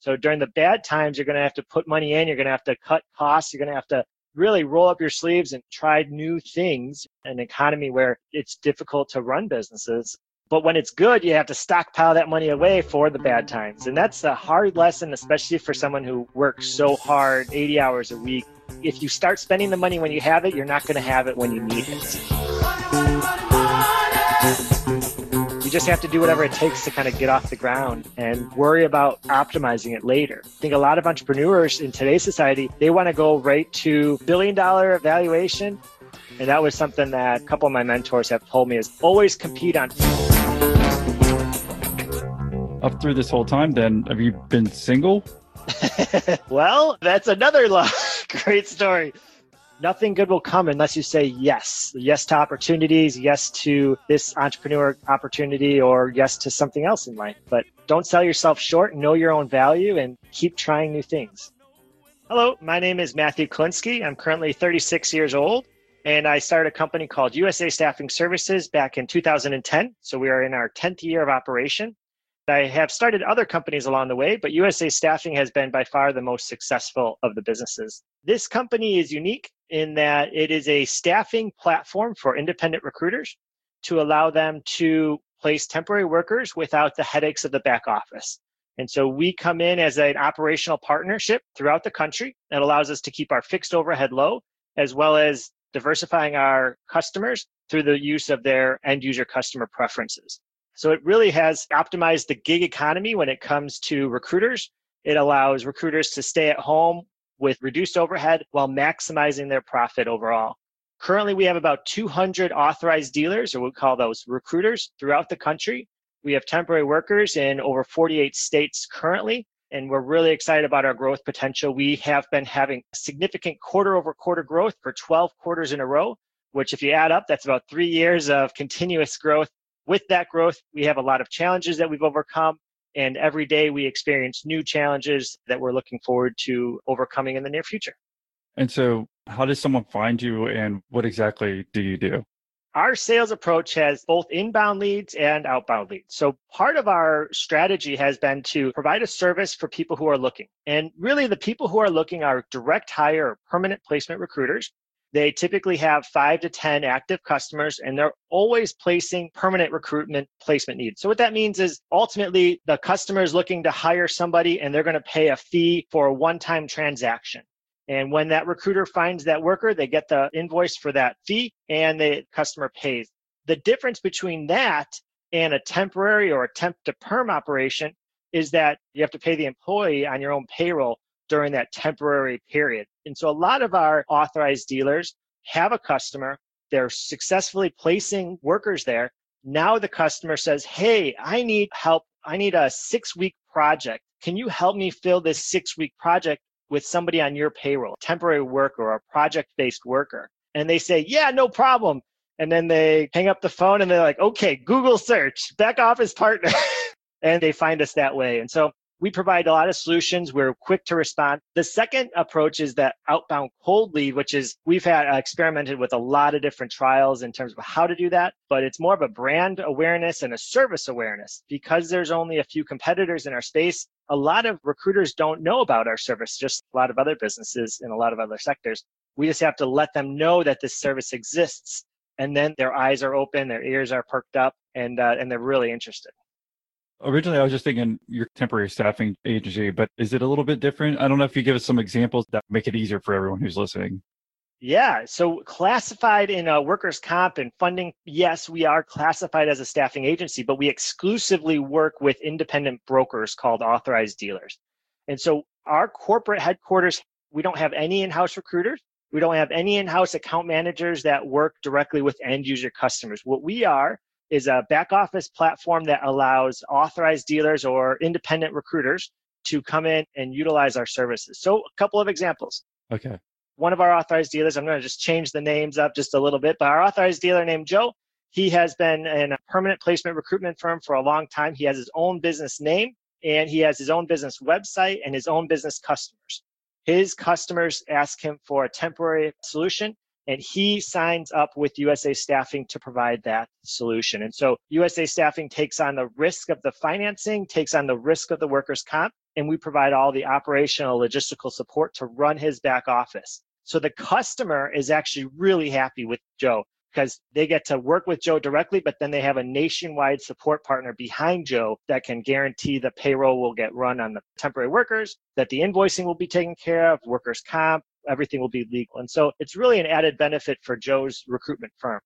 So during the bad times, you're going to have to put money in, you're going to have to cut costs, you're going to have to really roll up your sleeves and try new things. An economy where it's difficult to run businesses. But when it's good, you have to stockpile that money away for the bad times. And that's a hard lesson, especially for someone who works so hard, 80 hours a week. If you start spending the money when you have it, you're not going to have it when you need it. You just have to do whatever it takes to kind of get off the ground and worry about optimizing it later. I think a lot of entrepreneurs in today's society, they want to go right to billion dollar valuation. And that was something that a couple of my mentors have told me is always compete on. Up through this whole time, then, have you been single? well, that's another great story nothing good will come unless you say yes. Yes to opportunities, yes to this entrepreneur opportunity, or yes to something else in life. But don't sell yourself short, know your own value, and keep trying new things. Hello, my name is Matthew Klinsky. I'm currently 36 years old, and I started a company called USA Staffing Services back in 2010. So we are in our 10th year of operation. I have started other companies along the way, but USA Staffing has been by far the most successful of the businesses. This company is unique in that it is a staffing platform for independent recruiters to allow them to place temporary workers without the headaches of the back office. And so we come in as an operational partnership throughout the country that allows us to keep our fixed overhead low, as well as diversifying our customers through the use of their end user customer preferences. So it really has optimized the gig economy when it comes to recruiters. It allows recruiters to stay at home with reduced overhead while maximizing their profit overall. Currently, we have about 200 authorized dealers, or we call those recruiters, throughout the country. We have temporary workers in over 48 states currently, and we're really excited about our growth potential. We have been having significant quarter over quarter growth for 12 quarters in a row, which, if you add up, that's about three years of continuous growth with that growth, we have a lot of challenges that we've overcome. And every day we experience new challenges that we're looking forward to overcoming in the near future. And so, how does someone find you and what exactly do you do? Our sales approach has both inbound leads and outbound leads. So, part of our strategy has been to provide a service for people who are looking. And really, the people who are looking are direct hire or permanent placement recruiters they typically have five to 10 active customers and they're always placing permanent recruitment placement needs. So, what that means is ultimately the customer is looking to hire somebody and they're going to pay a fee for a one time transaction. And when that recruiter finds that worker, they get the invoice for that fee and the customer pays. The difference between that and a temporary or a temp to perm operation is that you have to pay the employee on your own payroll during that temporary period. And so a lot of our authorized dealers have a customer, they're successfully placing workers there. Now the customer says, Hey, I need help. I need a six week project. Can you help me fill this six week project with somebody on your payroll, temporary worker or a project based worker? And they say, Yeah, no problem. And then they hang up the phone and they're like, Okay, Google search, back office partner. and they find us that way. And so we provide a lot of solutions. We're quick to respond. The second approach is that outbound cold lead, which is we've had uh, experimented with a lot of different trials in terms of how to do that, but it's more of a brand awareness and a service awareness because there's only a few competitors in our space. A lot of recruiters don't know about our service, just a lot of other businesses in a lot of other sectors. We just have to let them know that this service exists. And then their eyes are open, their ears are perked up, and, uh, and they're really interested. Originally, I was just thinking your temporary staffing agency, but is it a little bit different? I don't know if you give us some examples that make it easier for everyone who's listening. Yeah. So classified in a workers' comp and funding, yes, we are classified as a staffing agency, but we exclusively work with independent brokers called authorized dealers. And so our corporate headquarters, we don't have any in-house recruiters. We don't have any in-house account managers that work directly with end user customers. What we are is a back office platform that allows authorized dealers or independent recruiters to come in and utilize our services. So, a couple of examples. Okay. One of our authorized dealers, I'm going to just change the names up just a little bit, but our authorized dealer named Joe, he has been in a permanent placement recruitment firm for a long time. He has his own business name and he has his own business website and his own business customers. His customers ask him for a temporary solution and he signs up with USA Staffing to provide that solution. And so USA Staffing takes on the risk of the financing, takes on the risk of the workers' comp, and we provide all the operational logistical support to run his back office. So the customer is actually really happy with Joe because they get to work with Joe directly, but then they have a nationwide support partner behind Joe that can guarantee the payroll will get run on the temporary workers, that the invoicing will be taken care of, workers' comp, everything will be legal. And so it's really an added benefit for Joe's recruitment firm.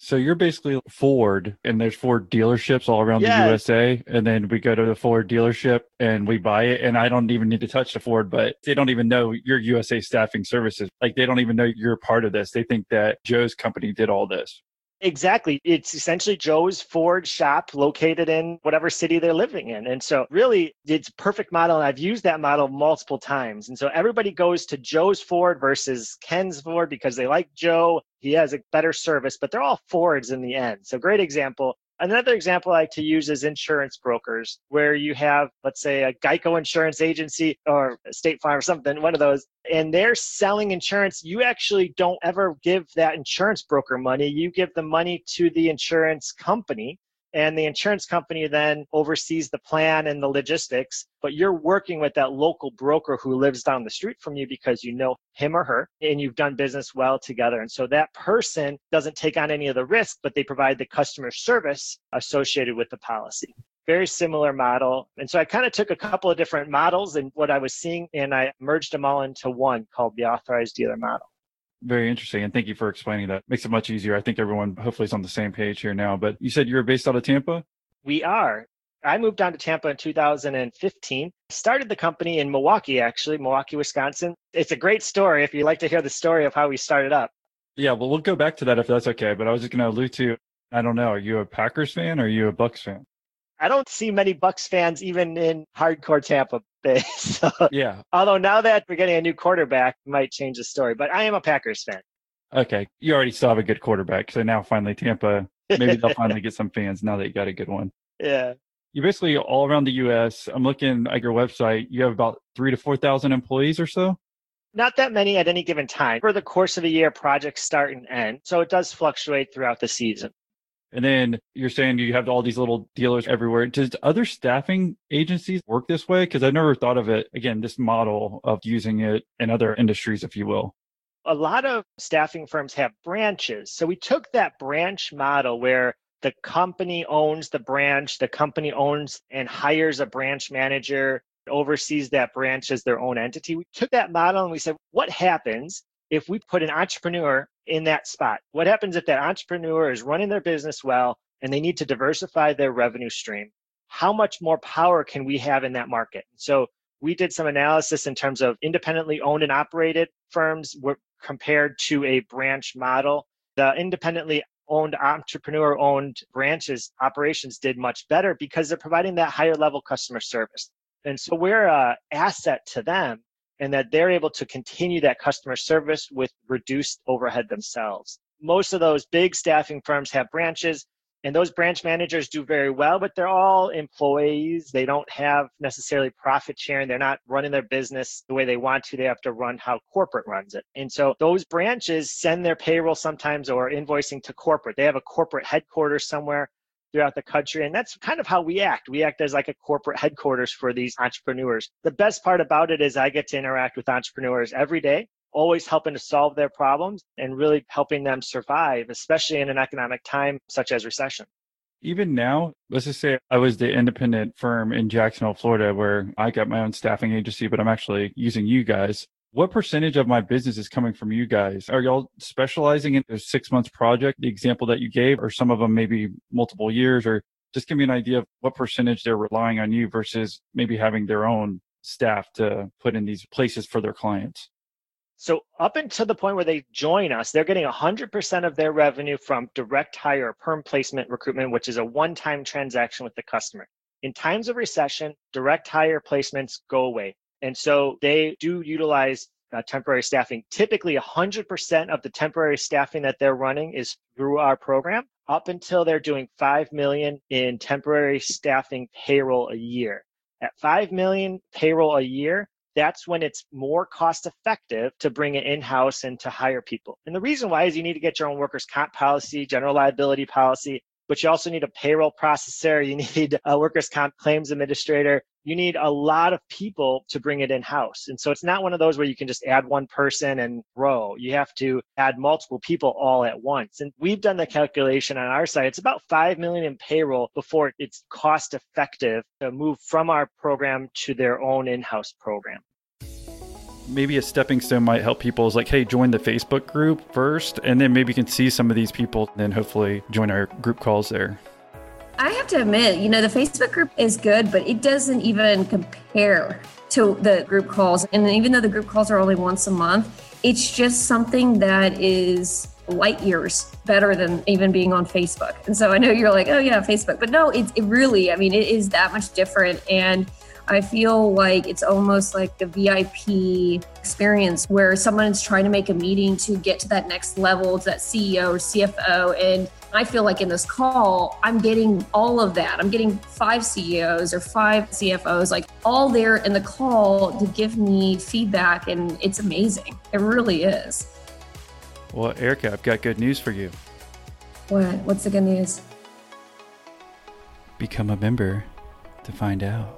So you're basically Ford, and there's Ford dealerships all around the USA. And then we go to the Ford dealership and we buy it. And I don't even need to touch the Ford, but they don't even know your USA staffing services. Like they don't even know you're part of this. They think that Joe's company did all this. Exactly. It's essentially Joe's Ford shop located in whatever city they're living in. And so, really, it's perfect model. And I've used that model multiple times. And so, everybody goes to Joe's Ford versus Ken's Ford because they like Joe. He has a better service, but they're all Fords in the end. So, great example. Another example I like to use is insurance brokers, where you have, let's say, a Geico insurance agency or State Farm or something, one of those, and they're selling insurance. You actually don't ever give that insurance broker money. You give the money to the insurance company and the insurance company then oversees the plan and the logistics but you're working with that local broker who lives down the street from you because you know him or her and you've done business well together. And so that person doesn't take on any of the risk but they provide the customer service associated with the policy. Very similar model. And so i kind of took a couple of different models and what i was seeing and i merged them all into one called the authorized dealer model very interesting. And thank you for explaining that. Makes it much easier. I think everyone hopefully is on the same page here now. But you said you were based out of Tampa? We are. I moved down to Tampa in 2015. Started the company in Milwaukee, actually, Milwaukee, Wisconsin. It's a great story if you'd like to hear the story of how we started up. Yeah, well, we'll go back to that if that's okay. But I was just going to allude to I don't know, are you a Packers fan or are you a Bucks fan? I don't see many Bucks fans even in hardcore Tampa Bay. So, yeah. Although now that we're getting a new quarterback, might change the story. But I am a Packers fan. Okay, you already still have a good quarterback, so now finally Tampa, maybe they'll finally get some fans now that you got a good one. Yeah. You basically all around the U.S. I'm looking at your website. You have about three to four thousand employees or so. Not that many at any given time. For the course of a year, projects start and end, so it does fluctuate throughout the season. And then you're saying you have all these little dealers everywhere. Does other staffing agencies work this way? Because I never thought of it, again, this model of using it in other industries, if you will. A lot of staffing firms have branches. So we took that branch model where the company owns the branch, the company owns and hires a branch manager, oversees that branch as their own entity. We took that model and we said, what happens if we put an entrepreneur in that spot? What happens if that entrepreneur is running their business well and they need to diversify their revenue stream? How much more power can we have in that market? So we did some analysis in terms of independently owned and operated firms compared to a branch model. The independently owned entrepreneur owned branches operations did much better because they're providing that higher level customer service. And so we're an asset to them and that they're able to continue that customer service with reduced overhead themselves. Most of those big staffing firms have branches, and those branch managers do very well, but they're all employees. They don't have necessarily profit sharing. They're not running their business the way they want to. They have to run how corporate runs it. And so those branches send their payroll sometimes or invoicing to corporate. They have a corporate headquarters somewhere throughout the country. And that's kind of how we act. We act as like a corporate headquarters for these entrepreneurs. The best part about it is I get to interact with entrepreneurs every day, always helping to solve their problems and really helping them survive, especially in an economic time such as recession. Even now, let's just say I was the independent firm in Jacksonville, Florida, where I got my own staffing agency, but I'm actually using you guys. What percentage of my business is coming from you guys? Are y'all specializing in a six months project, the example that you gave, or some of them maybe multiple years, or just give me an idea of what percentage they're relying on you versus maybe having their own staff to put in these places for their clients? So up until the point where they join us, they're getting 100% of their revenue from direct hire perm placement recruitment, which is a one-time transaction with the customer. In times of recession, direct hire placements go away. And so they do utilize uh, temporary staffing. Typically, 100% of the temporary staffing that they're running is through our program up until they're doing 5 million in temporary staffing payroll a year. At 5 million payroll a year, that's when it's more cost effective to bring it in house and to hire people. And the reason why is you need to get your own workers' comp policy, general liability policy, but you also need a payroll processor. You need a workers' comp claims administrator. You need a lot of people to bring it in house. And so it's not one of those where you can just add one person and grow. You have to add multiple people all at once. And we've done the calculation on our side. It's about 5 million in payroll before it's cost effective to move from our program to their own in-house program maybe a stepping stone might help people is like, hey, join the Facebook group first, and then maybe you can see some of these people, and then hopefully join our group calls there. I have to admit, you know, the Facebook group is good, but it doesn't even compare to the group calls. And even though the group calls are only once a month, it's just something that is light years better than even being on Facebook. And so I know you're like, oh yeah, Facebook, but no, it, it really, I mean, it is that much different. And I feel like it's almost like the VIP experience where someone is trying to make a meeting to get to that next level, to that CEO or CFO. And I feel like in this call, I'm getting all of that. I'm getting five CEOs or five CFOs, like all there in the call to give me feedback. And it's amazing. It really is. Well, Erica, I've got good news for you. What? What's the good news? Become a member to find out.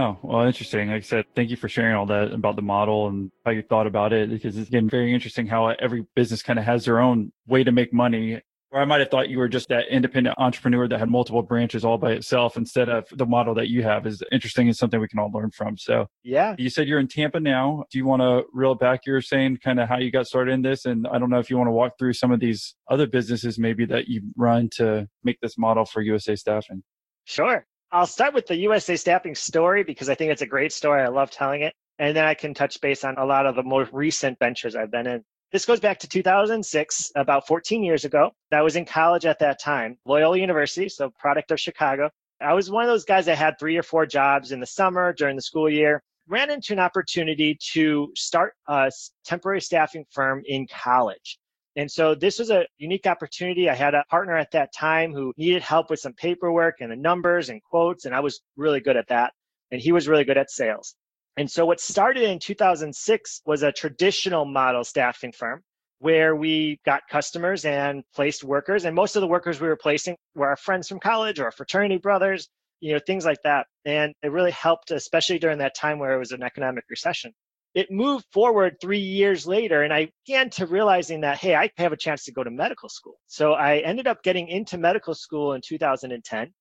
Oh, well, interesting. Like I said, thank you for sharing all that about the model and how you thought about it because it's again very interesting how every business kind of has their own way to make money. Or I might have thought you were just that independent entrepreneur that had multiple branches all by itself instead of the model that you have is interesting and something we can all learn from. So, yeah. You said you're in Tampa now. Do you want to reel back? You're saying kind of how you got started in this. And I don't know if you want to walk through some of these other businesses maybe that you run to make this model for USA Staffing. Sure. I'll start with the USA Staffing story because I think it's a great story. I love telling it. And then I can touch base on a lot of the more recent ventures I've been in. This goes back to 2006, about 14 years ago. I was in college at that time, Loyola University, so product of Chicago. I was one of those guys that had three or four jobs in the summer during the school year. Ran into an opportunity to start a temporary staffing firm in college. And so this was a unique opportunity. I had a partner at that time who needed help with some paperwork and the numbers and quotes, and I was really good at that. And he was really good at sales. And so what started in 2006 was a traditional model staffing firm where we got customers and placed workers. And most of the workers we were placing were our friends from college or fraternity brothers, you know, things like that. And it really helped, especially during that time where it was an economic recession it moved forward three years later and i began to realizing that hey i have a chance to go to medical school so i ended up getting into medical school in 2010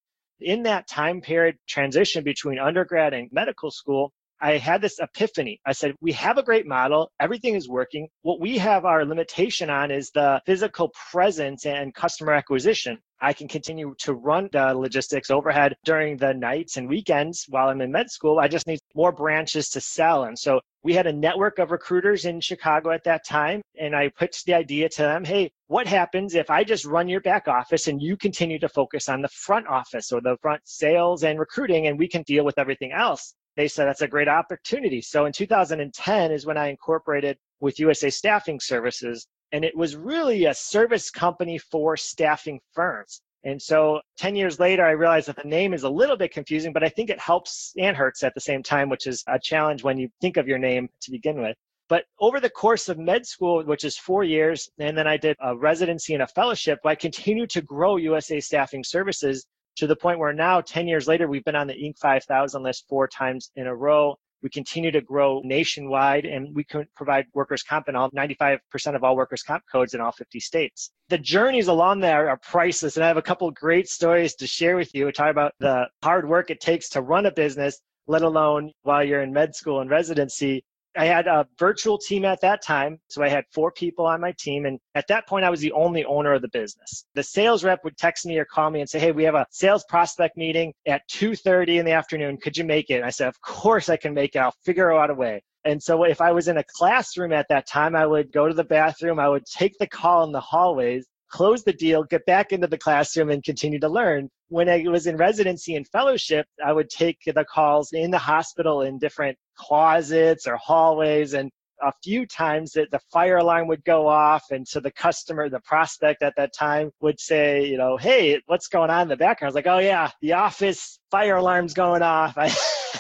in that time period transition between undergrad and medical school I had this epiphany. I said, we have a great model. Everything is working. What we have our limitation on is the physical presence and customer acquisition. I can continue to run the logistics overhead during the nights and weekends while I'm in med school. I just need more branches to sell. And so we had a network of recruiters in Chicago at that time. And I pitched the idea to them hey, what happens if I just run your back office and you continue to focus on the front office or the front sales and recruiting and we can deal with everything else? they said that's a great opportunity. So in 2010 is when I incorporated with USA Staffing Services, and it was really a service company for staffing firms. And so 10 years later, I realized that the name is a little bit confusing, but I think it helps and hurts at the same time, which is a challenge when you think of your name to begin with. But over the course of med school, which is four years, and then I did a residency and a fellowship, I continued to grow USA Staffing Services to the point where now, 10 years later, we've been on the Inc. 5000 list four times in a row. We continue to grow nationwide and we can provide workers' comp in all 95% of all workers' comp codes in all 50 states. The journeys along there are priceless. And I have a couple great stories to share with you. We talk about the hard work it takes to run a business, let alone while you're in med school and residency. I had a virtual team at that time. So I had four people on my team. And at that point, I was the only owner of the business. The sales rep would text me or call me and say, Hey, we have a sales prospect meeting at 2.30 in the afternoon. Could you make it? And I said, Of course I can make it. I'll figure out a way. And so if I was in a classroom at that time, I would go to the bathroom. I would take the call in the hallways close the deal, get back into the classroom, and continue to learn. When I was in residency and fellowship, I would take the calls in the hospital in different closets or hallways and a few times that the fire alarm would go off and so the customer the prospect at that time would say you know hey what's going on in the background i was like oh yeah the office fire alarm's going off i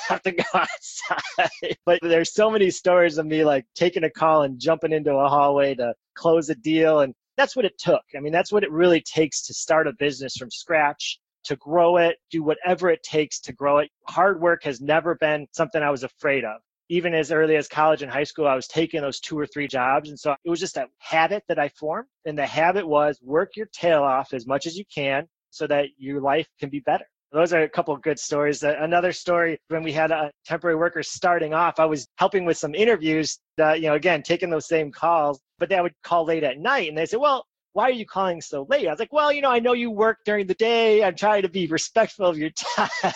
have to go outside but there's so many stories of me like taking a call and jumping into a hallway to close a deal and that's what it took. I mean, that's what it really takes to start a business from scratch. To grow it, do whatever it takes to grow it. Hard work has never been something I was afraid of. Even as early as college and high school, I was taking those two or three jobs. And so it was just a habit that I formed. And the habit was work your tail off as much as you can so that your life can be better. Those are a couple of good stories. Another story when we had a temporary workers starting off, I was helping with some interviews, uh, you know, again, taking those same calls, but they would call late at night and they said, well, why are you calling so late? I was like, well, you know, I know you work during the day. I'm trying to be respectful of your time.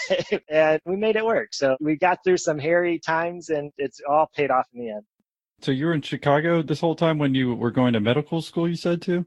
and we made it work. So we got through some hairy times and it's all paid off in the end. So you were in Chicago this whole time when you were going to medical school, you said too?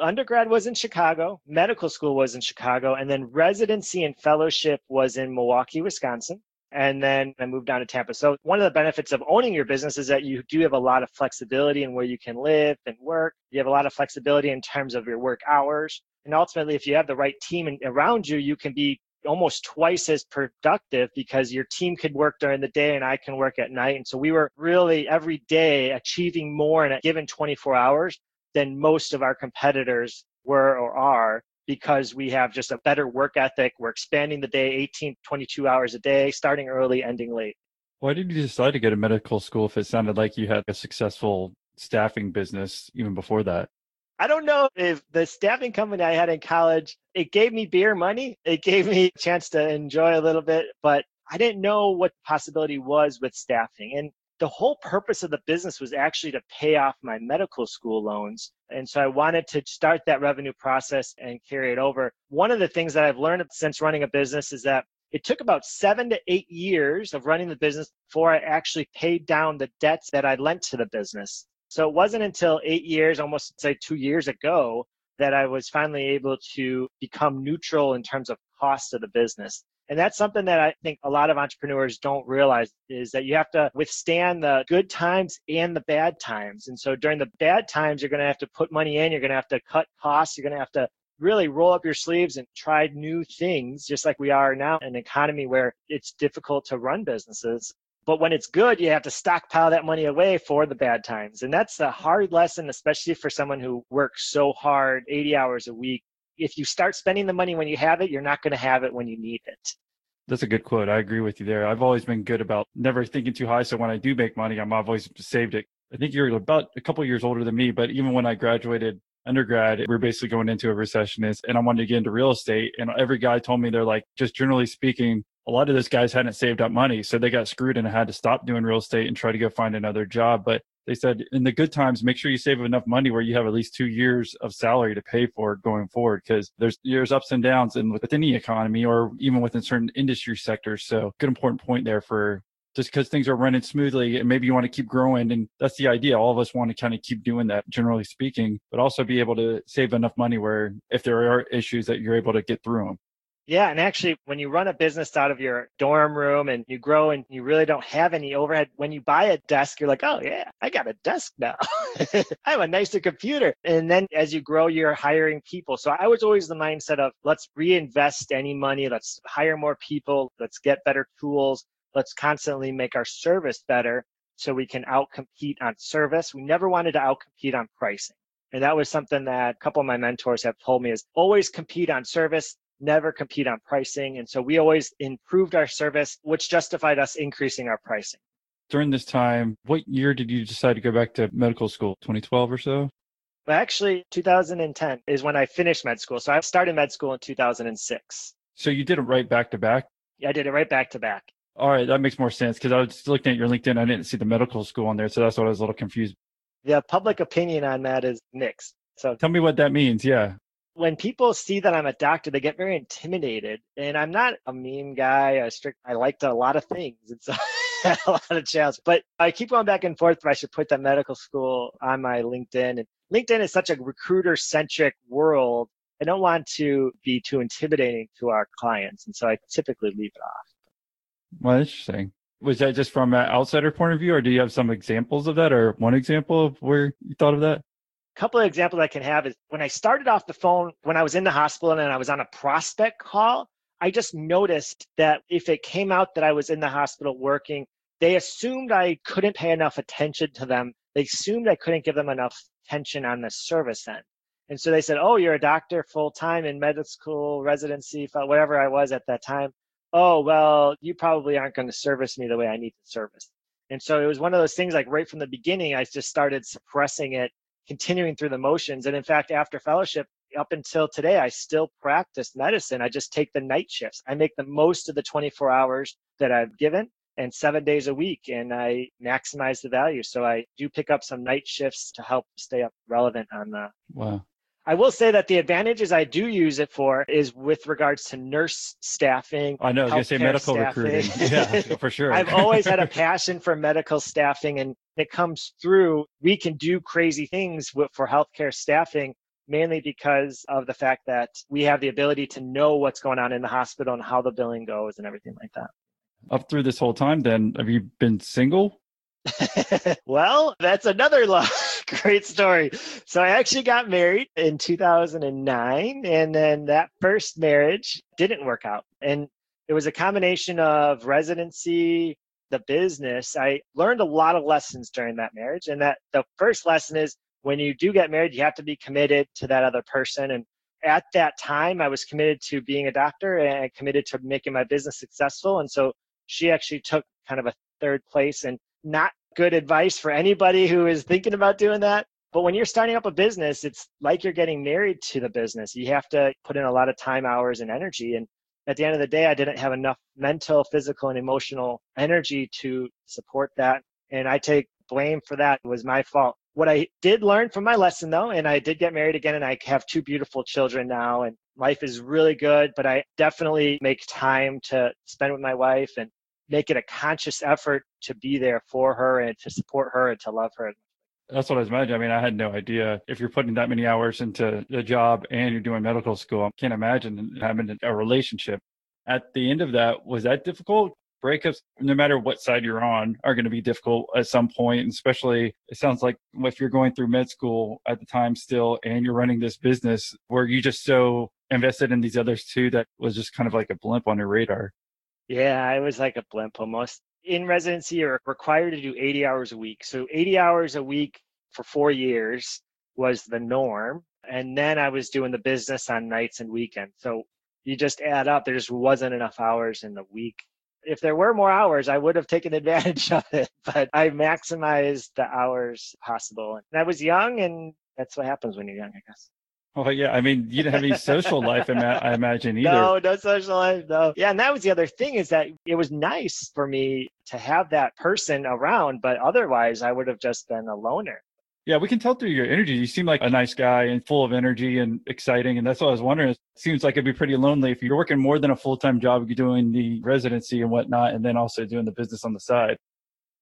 Undergrad was in Chicago, medical school was in Chicago, and then residency and fellowship was in Milwaukee, Wisconsin and then I moved down to Tampa. So one of the benefits of owning your business is that you do have a lot of flexibility in where you can live and work. You have a lot of flexibility in terms of your work hours. And ultimately, if you have the right team around you, you can be almost twice as productive because your team could work during the day and I can work at night. And so we were really every day achieving more in a given 24 hours than most of our competitors were or are because we have just a better work ethic. We're expanding the day 18, 22 hours a day, starting early, ending late. Why did you decide to go to medical school if it sounded like you had a successful staffing business even before that? I don't know if the staffing company I had in college, it gave me beer money. It gave me a chance to enjoy a little bit, but I didn't know what the possibility was with staffing. And the whole purpose of the business was actually to pay off my medical school loans. And so I wanted to start that revenue process and carry it over. One of the things that I've learned since running a business is that it took about seven to eight years of running the business before I actually paid down the debts that I lent to the business. So it wasn't until eight years, almost say two years ago, that I was finally able to become neutral in terms of cost of the business. And that's something that I think a lot of entrepreneurs don't realize is that you have to withstand the good times and the bad times. And so during the bad times, you're going to have to put money in, you're going to have to cut costs, you're going to have to really roll up your sleeves and try new things, just like we are now in an economy where it's difficult to run businesses. But when it's good, you have to stockpile that money away for the bad times. And that's a hard lesson, especially for someone who works so hard, 80 hours a week. If you start spending the money when you have it, you're not going to have it when you need it. That's a good quote. I agree with you there. I've always been good about never thinking too high. So when I do make money, I'm I've always saved it. I think you're about a couple years older than me, but even when I graduated undergrad, we are basically going into a recession and I wanted to get into real estate. And every guy told me they're like, just generally speaking, a lot of those guys hadn't saved up money. So they got screwed and had to stop doing real estate and try to go find another job. But they said in the good times, make sure you save enough money where you have at least two years of salary to pay for it going forward. Cause there's, there's ups and downs in with any economy or even within certain industry sectors. So good important point there for just because things are running smoothly and maybe you want to keep growing. And that's the idea. All of us want to kind of keep doing that, generally speaking, but also be able to save enough money where if there are issues that you're able to get through them. Yeah, and actually, when you run a business out of your dorm room and you grow and you really don't have any overhead, when you buy a desk, you're like, oh, yeah, I got a desk now. I have a nicer computer. And then as you grow, you're hiring people. So I was always the mindset of let's reinvest any money, let's hire more people, let's get better tools, let's constantly make our service better so we can outcompete on service. We never wanted to outcompete on pricing. And that was something that a couple of my mentors have told me is always compete on service never compete on pricing. And so we always improved our service, which justified us increasing our pricing. During this time, what year did you decide to go back to medical school? 2012 or so? Well, actually, 2010 is when I finished med school. So I started med school in 2006. So you did it right back to back? Yeah, I did it right back to back. All right, that makes more sense because I was looking at your LinkedIn. I didn't see the medical school on there. So that's what I was a little confused. The public opinion on that is mixed. So tell me what that means. Yeah when people see that I'm a doctor, they get very intimidated. And I'm not a mean guy. A strict. I liked a lot of things. and It's a lot of challenges. But I keep going back and forth. If I should put that medical school on my LinkedIn. And LinkedIn is such a recruiter-centric world. I don't want to be too intimidating to our clients, and so I typically leave it off. Well, interesting. Was that just from an outsider point of view, or do you have some examples of that, or one example of where you thought of that? Couple of examples I can have is when I started off the phone, when I was in the hospital and I was on a prospect call, I just noticed that if it came out that I was in the hospital working, they assumed I couldn't pay enough attention to them. They assumed I couldn't give them enough attention on the service end. And so they said, Oh, you're a doctor full time in medical school, residency, whatever I was at that time. Oh, well, you probably aren't going to service me the way I need to service. And so it was one of those things like right from the beginning, I just started suppressing it, continuing through the motions. And in fact, after fellowship, up until today, I still practice medicine. I just take the night shifts. I make the most of the 24 hours that I've given and seven days a week, and I maximize the value. So I do pick up some night shifts to help stay up relevant on the. Wow. I will say that the advantages I do use it for is with regards to nurse staffing. I know, I was going to say medical staffing. recruiting. Yeah, for sure. I've always had a passion for medical staffing, and it comes through. We can do crazy things for healthcare staffing, mainly because of the fact that we have the ability to know what's going on in the hospital and how the billing goes and everything like that. Up through this whole time, then, have you been single? well, that's another long, great story. So I actually got married in 2009, and then that first marriage didn't work out. And it was a combination of residency, the business. I learned a lot of lessons during that marriage. And that the first lesson is when you do get married, you have to be committed to that other person. And at that time, I was committed to being a doctor and committed to making my business successful. And so she actually took kind of a third place and not good advice for anybody who is thinking about doing that. But when you're starting up a business, it's like you're getting married to the business. You have to put in a lot of time, hours, and energy. And at the end of the day, I didn't have enough mental, physical, and emotional energy to support that. And I take blame for that. It was my fault. What I did learn from my lesson, though, and I did get married again, and I have two beautiful children now, and life is really good. But I definitely make time to spend with my wife and make it a conscious effort to be there for her and to support her and to love her. That's what I was imagining. I mean, I had no idea if you're putting that many hours into the job and you're doing medical school. I can't imagine having a relationship. At the end of that, was that difficult? Breakups, no matter what side you're on, are going to be difficult at some point. And especially, it sounds like if you're going through med school at the time still and you're running this business where you just so invested in these others too that was just kind of like a blimp on your radar. Yeah, I was like a blimp almost. In residency, you're required to do 80 hours a week. So 80 hours a week for four years was the norm. And then I was doing the business on nights and weekends. So you just add up, there just wasn't enough hours in the week. If there were more hours, I would have taken advantage of it, but I maximized the hours possible. And I was young, and that's what happens when you're young, I guess. Oh yeah, I mean, you didn't have any social life, I imagine either. No, no social life, no. Yeah, and that was the other thing is that it was nice for me to have that person around, but otherwise, I would have just been a loner. Yeah, we can tell through your energy. You seem like a nice guy and full of energy and exciting. And that's what I was wondering. It seems like it'd be pretty lonely if you're working more than a full time job, you're doing the residency and whatnot, and then also doing the business on the side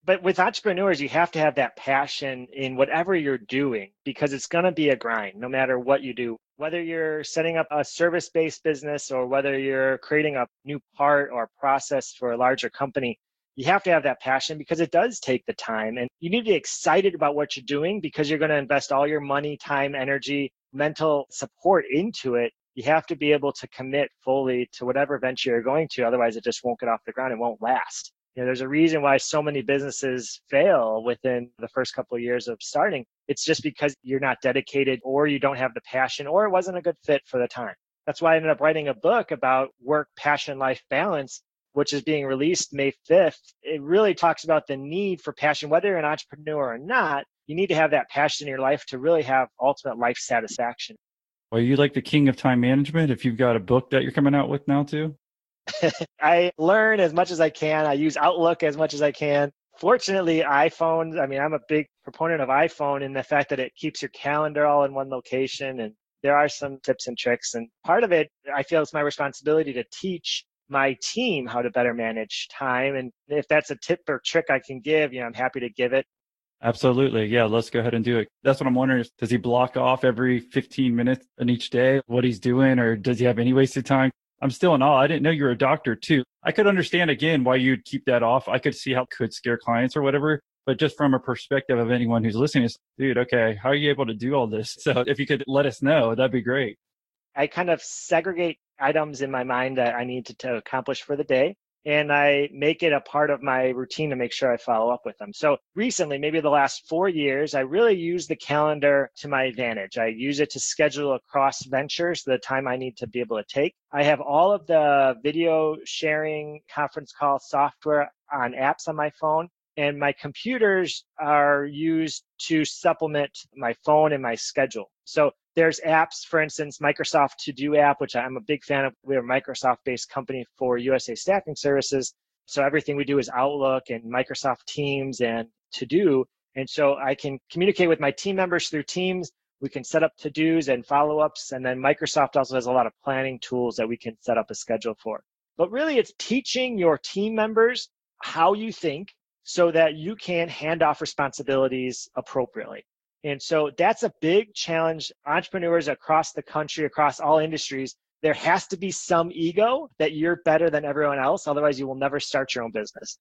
but with entrepreneurs, you have to have that passion in whatever you're doing because it's going to be a grind no matter what you do. Whether you're setting up a service based business or whether you're creating a new part or process for a larger company, you have to have that passion because it does take the time and you need to be excited about what you're doing because you're going to invest all your money, time, energy, mental support into it. You have to be able to commit fully to whatever venture you're going to. Otherwise, it just won't get off the ground. It won't last. Know, there's a reason why so many businesses fail within the first couple of years of starting. It's just because you're not dedicated or you don't have the passion or it wasn't a good fit for the time. That's why I ended up writing a book about work, passion, life balance, which is being released May 5th. It really talks about the need for passion, whether you're an entrepreneur or not. You need to have that passion in your life to really have ultimate life satisfaction. Well, you like the king of time management if you've got a book that you're coming out with now too? I learn as much as I can. I use Outlook as much as I can. Fortunately, iPhones, I mean, I'm a big proponent of iPhone in the fact that it keeps your calendar all in one location. And there are some tips and tricks. And part of it, I feel it's my responsibility to teach my team how to better manage time. And if that's a tip or trick I can give, you know, I'm happy to give it. Absolutely. Yeah, let's go ahead and do it. That's what I'm wondering. Does he block off every 15 minutes in each day what he's doing, or does he have any wasted time? I'm still in awe. I didn't know you were a doctor too. I could understand again why you'd keep that off. I could see how it could scare clients or whatever. But just from a perspective of anyone who's listening, is dude, okay, how are you able to do all this? So if you could let us know, that'd be great. I kind of segregate items in my mind that I need to, to accomplish for the day. And I make it a part of my routine to make sure I follow up with them. So recently, maybe the last four years, I really use the calendar to my advantage. I use it to schedule across ventures the time I need to be able to take. I have all of the video sharing conference call software on apps on my phone. And my computers are used to supplement my phone and my schedule. So there's apps, for instance, Microsoft To Do app, which I'm a big fan of. We're a Microsoft based company for USA Staffing Services. So everything we do is Outlook and Microsoft Teams and To Do. And so I can communicate with my team members through Teams. We can set up to dos and follow ups. And then Microsoft also has a lot of planning tools that we can set up a schedule for. But really, it's teaching your team members how you think so that you can hand off responsibilities appropriately. And so that's a big challenge. Entrepreneurs across the country, across all industries, there has to be some ego that you're better than everyone else. Otherwise, you will never start your own business.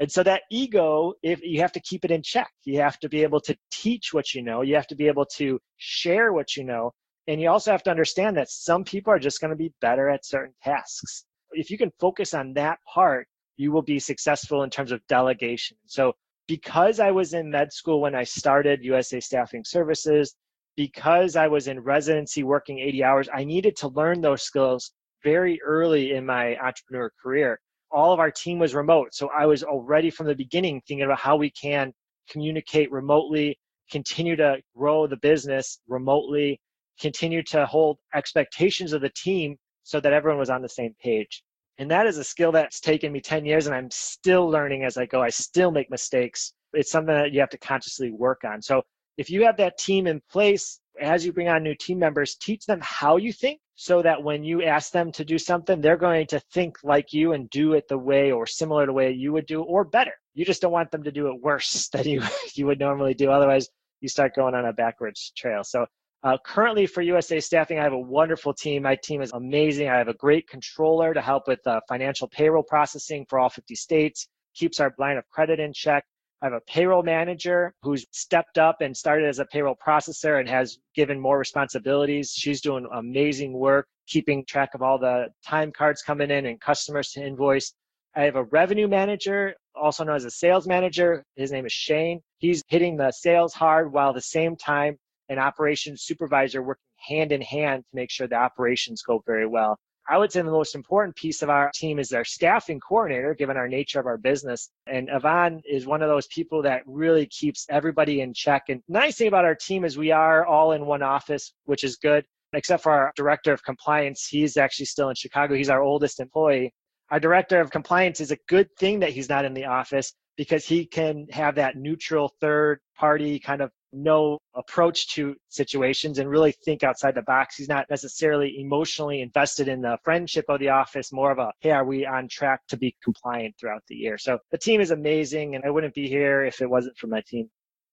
And so that ego, if you have to keep it in check, you have to be able to teach what you know, you have to be able to share what you know. And you also have to understand that some people are just going to be better at certain tasks. If you can focus on that part, you will be successful in terms of delegation. So because I was in med school when I started USA Staffing Services, because I was in residency working 80 hours, I needed to learn those skills very early in my entrepreneur career. All of our team was remote. So I was already from the beginning thinking about how we can communicate remotely, continue to grow the business remotely, continue to hold expectations of the team so that everyone was on the same page. And that is a skill that's taken me 10 years and I'm still learning as I go. I still make mistakes. It's something that you have to consciously work on. So if you have that team in place, as you bring on new team members, teach them how you think so that when you ask them to do something, they're going to think like you and do it the way or similar to the way you would do or better. You just don't want them to do it worse than you, you would normally do. Otherwise, you start going on a backwards trail. So uh, currently for USA Staffing, I have a wonderful team. My team is amazing. I have a great controller to help with uh, financial payroll processing for all 50 states, keeps our line of credit in check. I have a payroll manager who's stepped up and started as a payroll processor and has given more responsibilities. She's doing amazing work, keeping track of all the time cards coming in and customers to invoice. I have a revenue manager, also known as a sales manager. His name is Shane. He's hitting the sales hard while at the same time an operations supervisor working hand in hand to make sure the operations go very well. I would say the most important piece of our team is our staffing coordinator, given our nature of our business. And Yvonne is one of those people that really keeps everybody in check. And nice thing about our team is we are all in one office, which is good, except for our director of compliance. He's actually still in Chicago. He's our oldest employee. Our director of compliance is a good thing that he's not in the office because he can have that neutral third party kind of no approach to situations and really think outside the box. He's not necessarily emotionally invested in the friendship of the office, more of a, hey, are we on track to be compliant throughout the year? So the team is amazing, and I wouldn't be here if it wasn't for my team.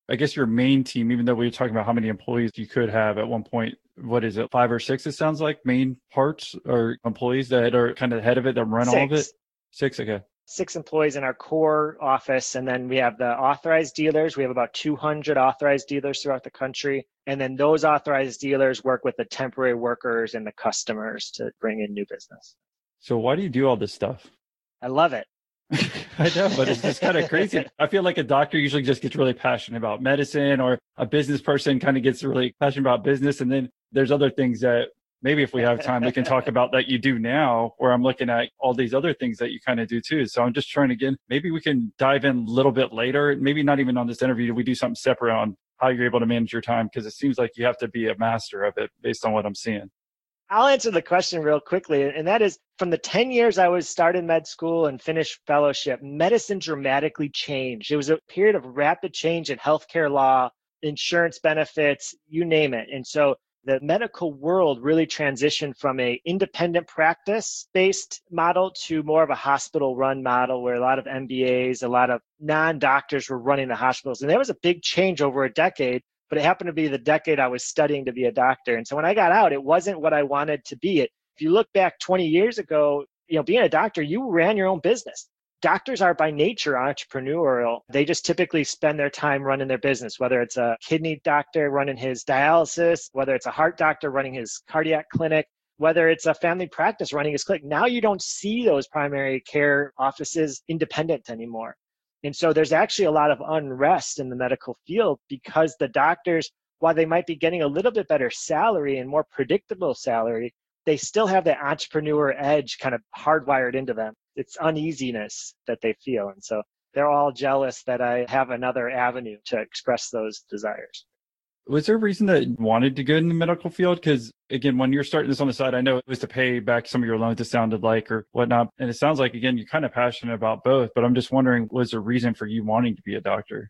I guess your main team, even though we were talking about how many employees you could have at one point, what is it, five or six? It sounds like main parts or employees that are kind of the head of it that run six. all of it. Six, okay six employees in our core office. And then we have the authorized dealers. We have about 200 authorized dealers throughout the country. And then those authorized dealers work with the temporary workers and the customers to bring in new business. So, why do you do all this stuff? I love it. I know, but it's just kind of crazy. I feel like a doctor usually just gets really passionate about medicine, or a business person kind of gets really passionate about business. And then there's other things that maybe if we have time, we can talk about that you do now, where I'm looking at all these other things that you kind of do too. So I'm just trying to get, maybe we can dive in a little bit later, maybe not even on this interview. We do something separate on how you're able to manage your time because it seems like you have to be a master of it based on what I'm seeing. I'll answer the question real quickly. And that is from the 10 years I was started med school and finished fellowship, medicine dramatically changed. It was a period of rapid change in healthcare law, insurance benefits, you name it. And so the medical world really transitioned from a independent practice based model to more of a hospital run model where a lot of MBAs, a lot of non-doctors were running the hospitals. And there was a big change over a decade, but it happened to be the decade I was studying to be a doctor. And so when I got out, it wasn't what I wanted to be. It If you look back 20 years ago, you know, being a doctor, you ran your own business doctors are by nature entrepreneurial. They just typically spend their time running their business, whether it's a kidney doctor running his dialysis, whether it's a heart doctor running his cardiac clinic, whether it's a family practice running his clinic. Now you don't see those primary care offices independent anymore. And so there's actually a lot of unrest in the medical field because the doctors, while they might be getting a little bit better salary and more predictable salary, they still have that entrepreneur edge kind of hardwired into them. It's uneasiness that they feel. And so they're all jealous that I have another avenue to express those desires. Was there a reason that you wanted to go in the medical field? Because again, when you're starting this on the side, I know it was to pay back some of your loans, it sounded like, or whatnot. And it sounds like, again, you're kind of passionate about both, but I'm just wondering, was there a reason for you wanting to be a doctor?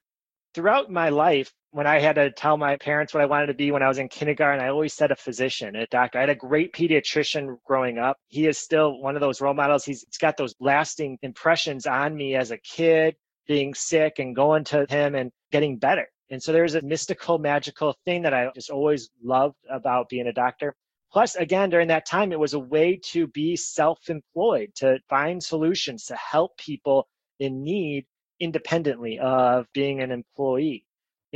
Throughout my life, when I had to tell my parents what I wanted to be when I was in kindergarten, I always said a physician, a doctor. I had a great pediatrician growing up. He is still one of those role models. He's, he's got those lasting impressions on me as a kid, being sick and going to him and getting better. And so there's a mystical, magical thing that I just always loved about being a doctor. Plus, again, during that time, it was a way to be self employed, to find solutions, to help people in need independently of being an employee.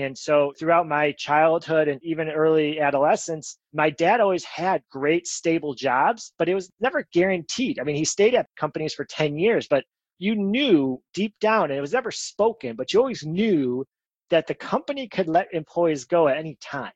And so throughout my childhood and even early adolescence, my dad always had great stable jobs, but it was never guaranteed. I mean, he stayed at companies for 10 years, but you knew deep down, and it was never spoken, but you always knew that the company could let employees go at any time.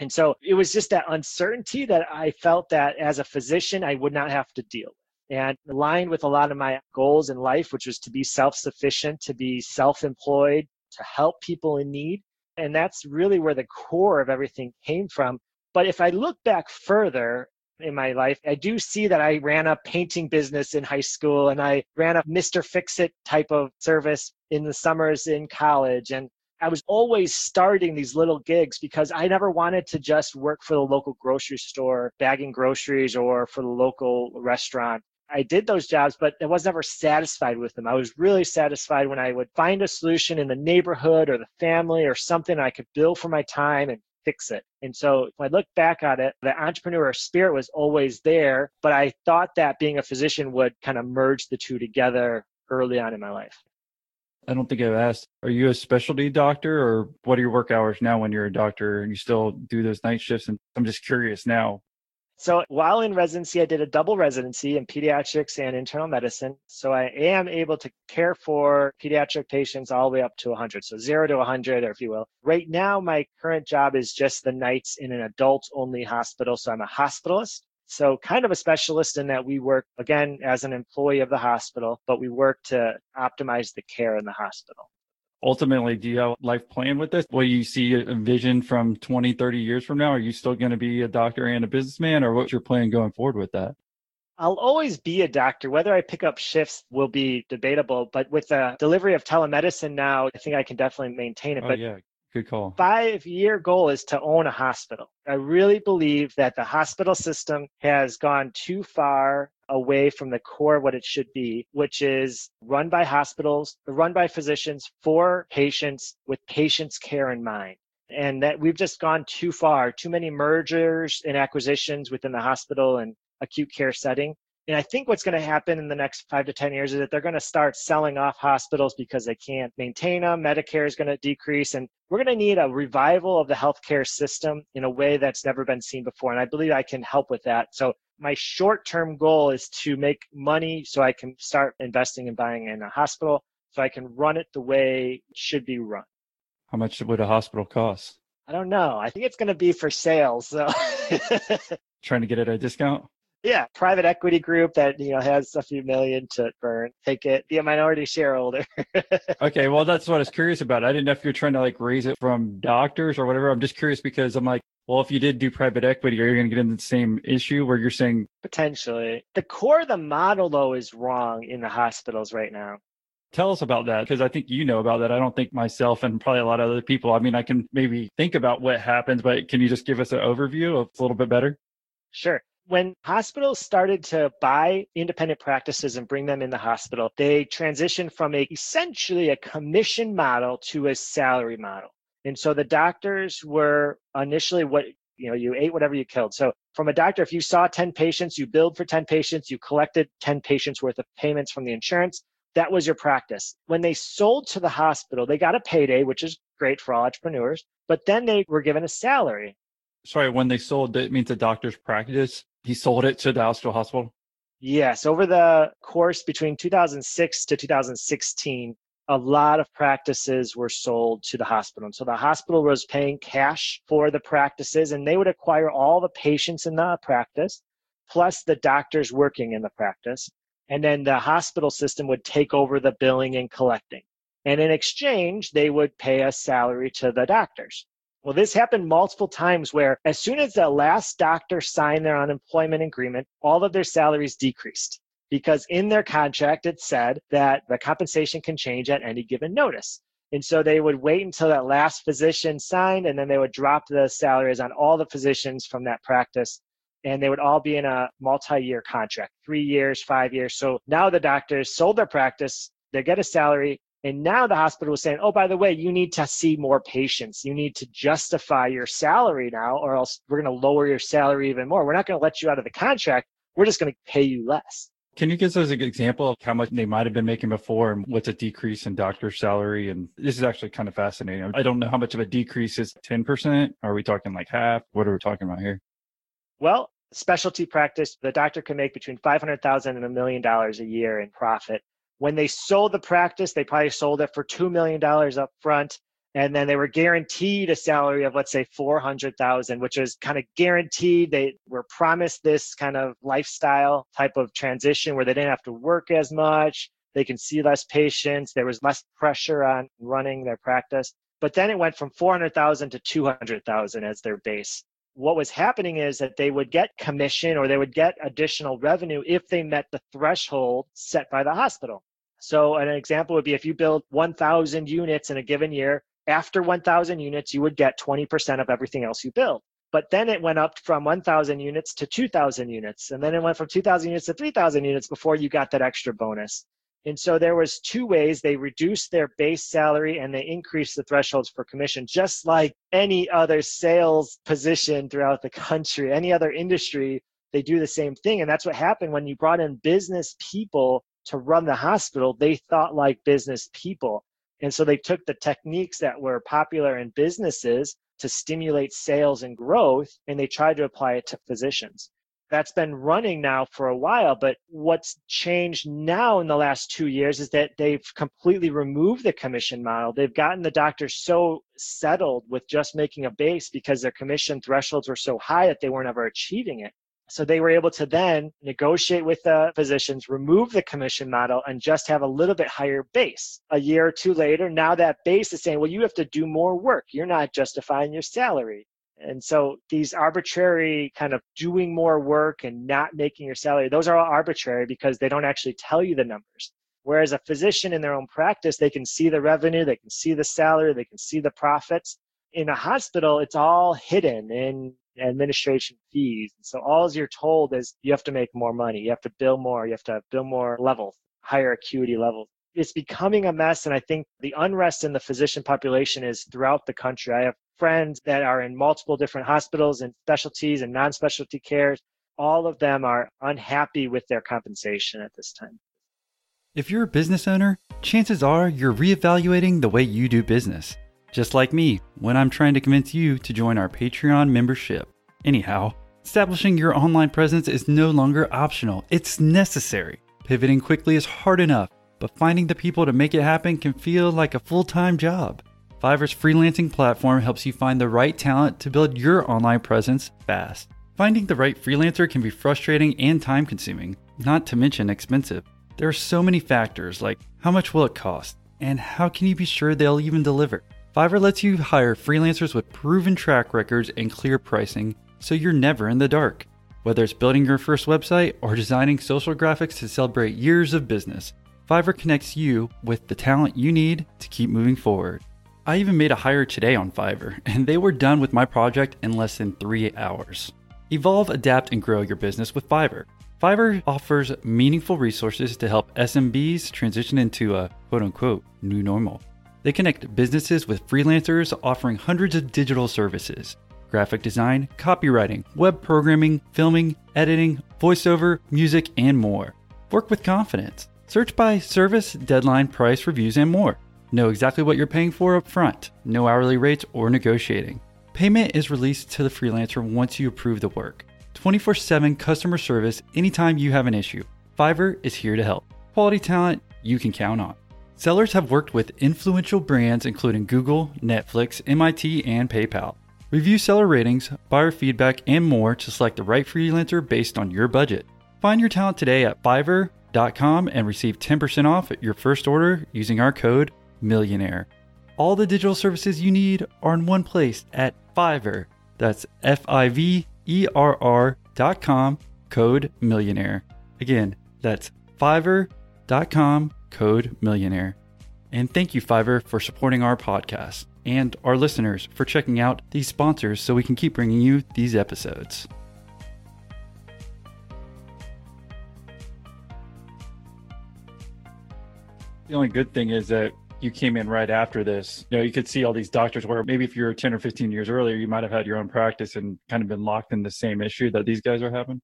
And so it was just that uncertainty that I felt that as a physician, I would not have to deal with. And aligned with a lot of my goals in life, which was to be self sufficient, to be self employed, to help people in need. And that's really where the core of everything came from. But if I look back further, in my life. I do see that I ran a painting business in high school and I ran a Mr. Fix It type of service in the summers in college. And I was always starting these little gigs because I never wanted to just work for the local grocery store, bagging groceries, or for the local restaurant. I did those jobs, but I was never satisfied with them. I was really satisfied when I would find a solution in the neighborhood or the family or something I could bill for my time and fix it. And so when I look back at it, the entrepreneur spirit was always there, but I thought that being a physician would kind of merge the two together early on in my life. I don't think I've asked. Are you a specialty doctor or what are your work hours now when you're a doctor and you still do those night shifts? And I'm just curious now. So while in residency, I did a double residency in pediatrics and internal medicine. So I am able to care for pediatric patients all the way up to 100. So zero to 100, or if you will. Right now, my current job is just the nights in an adult only hospital. So I'm a hospitalist. So, kind of a specialist in that we work, again, as an employee of the hospital, but we work to optimize the care in the hospital. Ultimately, do you have a life plan with this? Will you see a vision from 20, 30 years from now? Are you still going to be a doctor and a businessman, or what's your plan going forward with that? I'll always be a doctor. Whether I pick up shifts will be debatable, but with the delivery of telemedicine now, I think I can definitely maintain it. Oh, but yeah. Good call. Five year goal is to own a hospital. I really believe that the hospital system has gone too far away from the core what it should be, which is run by hospitals, run by physicians for patients with patients' care in mind. And that we've just gone too far, too many mergers and acquisitions within the hospital and acute care setting. And I think what's going to happen in the next five to 10 years is that they're going to start selling off hospitals because they can't maintain them. Medicare is going to decrease. And we're going to need a revival of the healthcare system in a way that's never been seen before. And I believe I can help with that. So my short term goal is to make money so I can start investing and buying in a hospital so I can run it the way it should be run. How much would a hospital cost? I don't know. I think it's going to be for sale. So trying to get it at a discount? Yeah, private equity group that you know has a few million to burn. Take it, be a minority shareholder. okay, well that's what I was curious about. I didn't know if you're trying to like raise it from doctors or whatever. I'm just curious because I'm like, well, if you did do private equity, are you going to get into the same issue where you're saying potentially? The core of the model though is wrong in the hospitals right now. Tell us about that because I think you know about that. I don't think myself and probably a lot of other people. I mean, I can maybe think about what happens, but can you just give us an overview of a little bit better? Sure when hospitals started to buy independent practices and bring them in the hospital, they transitioned from a essentially a commission model to a salary model. And so the doctors were initially what you know, you ate whatever you killed. So from a doctor, if you saw 10 patients, you billed for 10 patients, you collected 10 patients worth of payments from the insurance. That was your practice. When they sold to the hospital, they got a payday, which is great for all entrepreneurs, but then they were given a salary sorry, when they sold, that means the doctor's practice He sold it to the Astro Hospital? Yes. Over the course between 2006 to 2016, a lot of practices were sold to the hospital. And so the hospital was paying cash for the practices and they would acquire all the patients in the practice, plus the doctors working in the practice. And then the hospital system would take over the billing and collecting. And in exchange, they would pay a salary to the doctors. Well, this happened multiple times where as soon as the last doctor signed their unemployment agreement, all of their salaries decreased because in their contract it said that the compensation can change at any given notice. And so they would wait until that last physician signed and then they would drop the salaries on all the physicians from that practice and they would all be in a multi-year contract, 3 years, 5 years. So now the doctors sold their practice, they get a salary and now the hospital was saying, oh, by the way, you need to see more patients. You need to justify your salary now, or else we're going to lower your salary even more. We're not going to let you out of the contract. We're just going to pay you less. Can you give us an example of how much they might have been making before and what's a decrease in doctor salary? And this is actually kind of fascinating. I don't know how much of a decrease is 10%. Are we talking like half? What are we talking about here? Well, specialty practice, the doctor can make between 500,000 and a million dollars a year in profit. When they sold the practice, they probably sold it for $2 million up front and then they were guaranteed a salary of let's say 400,000 which is kind of guaranteed. They were promised this kind of lifestyle type of transition where they didn't have to work as much they can see less patients there was less pressure on running their practice. But then it went from 400,000 to 200,000 as their base. What was happening is that they would get commission or they would get additional revenue if they met the threshold set by the hospital so an example would be if you build 1,000 units in a given year, after 1,000 units, you would get 20% of everything else you build. But then it went up from 1,000 units to 2,000 units. And then it went from 2,000 units to 3,000 units before you got that extra bonus. And so there was two ways they reduced their base salary and they increased the thresholds for commission, just like any other sales position throughout the country, any other industry, they do the same thing. And that's what happened when you brought in business people to run the hospital. They thought like business people. And so they took the techniques that were popular in businesses to stimulate sales and growth, and they tried to apply it to physicians. That's been running now for a while, but what's changed now in the last two years is that they've completely removed the commission model. They've gotten the doctors so settled with just making a base because their commission thresholds were so high that they weren't ever achieving it. So they were able to then negotiate with the physicians, remove the commission model, and just have a little bit higher base. A year or two later, now that base is saying, well, you have to do more work. You're not justifying your salary. And so these arbitrary kind of doing more work and not making your salary, those are all arbitrary because they don't actually tell you the numbers. Whereas a physician in their own practice, they can see the revenue, they can see the salary, they can see the profits. In a hospital, it's all hidden in administration fees. So all you're told is you have to make more money, you have to bill more, you have to bill more levels, higher acuity levels. It's becoming a mess, and I think the unrest in the physician population is throughout the country. I have friends that are in multiple different hospitals and specialties and non-specialty cares. All of them are unhappy with their compensation at this time. If you're a business owner, chances are you're reevaluating the way you do business just like me when I'm trying to convince you to join our Patreon membership. Anyhow, establishing your online presence is no longer optional, it's necessary. Pivoting quickly is hard enough, but finding the people to make it happen can feel like a full time job. Fiverr's freelancing platform helps you find the right talent to build your online presence fast. Finding the right freelancer can be frustrating and time consuming, not to mention expensive. There are so many factors like how much will it cost, and how can you be sure they'll even deliver? Fiverr lets you hire freelancers with proven track records and clear pricing, so you're never in the dark. Whether it's building your first website or designing social graphics to celebrate years of business, Fiverr connects you with the talent you need to keep moving forward. I even made a hire today on Fiverr, and they were done with my project in less than three hours. Evolve, adapt, and grow your business with Fiverr. Fiverr offers meaningful resources to help SMBs transition into a quote unquote new normal. They connect businesses with freelancers offering hundreds of digital services graphic design, copywriting, web programming, filming, editing, voiceover, music, and more. Work with confidence. Search by service, deadline, price, reviews, and more. Know exactly what you're paying for up front. No hourly rates or negotiating. Payment is released to the freelancer once you approve the work. 24 7 customer service anytime you have an issue. Fiverr is here to help. Quality talent you can count on. Sellers have worked with influential brands including Google, Netflix, MIT, and PayPal. Review seller ratings, buyer feedback, and more to select the right freelancer based on your budget. Find your talent today at fiverr.com and receive 10% off your first order using our code millionaire. All the digital services you need are in one place at Fiverr. That's F I V E R R dot com, code millionaire. Again, that's fiverr.com, code millionaire. And thank you, Fiverr, for supporting our podcast and our listeners for checking out these sponsors so we can keep bringing you these episodes. The only good thing is that you came in right after this. You know, you could see all these doctors where maybe if you're 10 or 15 years earlier, you might have had your own practice and kind of been locked in the same issue that these guys are having.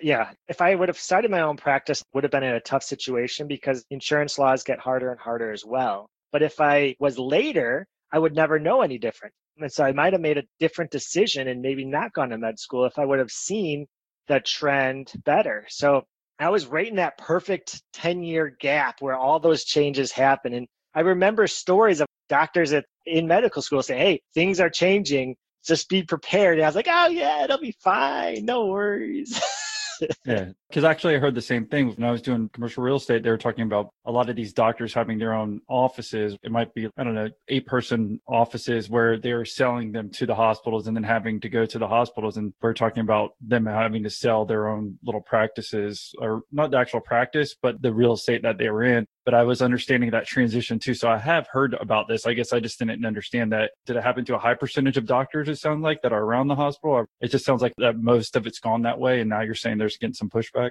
Yeah, if I would have started my own practice, would have been in a tough situation because insurance laws get harder and harder as well. But if I was later, I would never know any different. And so I might have made a different decision and maybe not gone to med school if I would have seen the trend better. So I was right in that perfect 10 year gap where all those changes happen. And I remember stories of doctors at, in medical school saying, Hey, things are changing. Just be prepared. And I was like, Oh, yeah, it'll be fine. No worries. yeah, because actually, I heard the same thing when I was doing commercial real estate. They were talking about a lot of these doctors having their own offices. It might be, I don't know, eight person offices where they're selling them to the hospitals and then having to go to the hospitals. And we're talking about them having to sell their own little practices or not the actual practice, but the real estate that they were in but I was understanding that transition too. So I have heard about this. I guess I just didn't understand that. Did it happen to a high percentage of doctors, it sounds like, that are around the hospital? It just sounds like that most of it's gone that way. And now you're saying there's getting some pushback.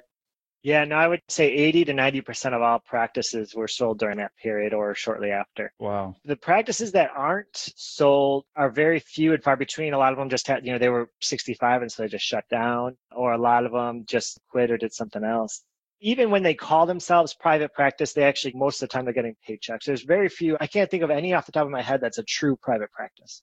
Yeah, no, I would say 80 to 90% of all practices were sold during that period or shortly after. Wow. The practices that aren't sold are very few and far between. A lot of them just had, you know, they were 65 and so they just shut down, or a lot of them just quit or did something else even when they call themselves private practice, they actually, most of the time, they're getting paychecks. There's very few, I can't think of any off the top of my head that's a true private practice.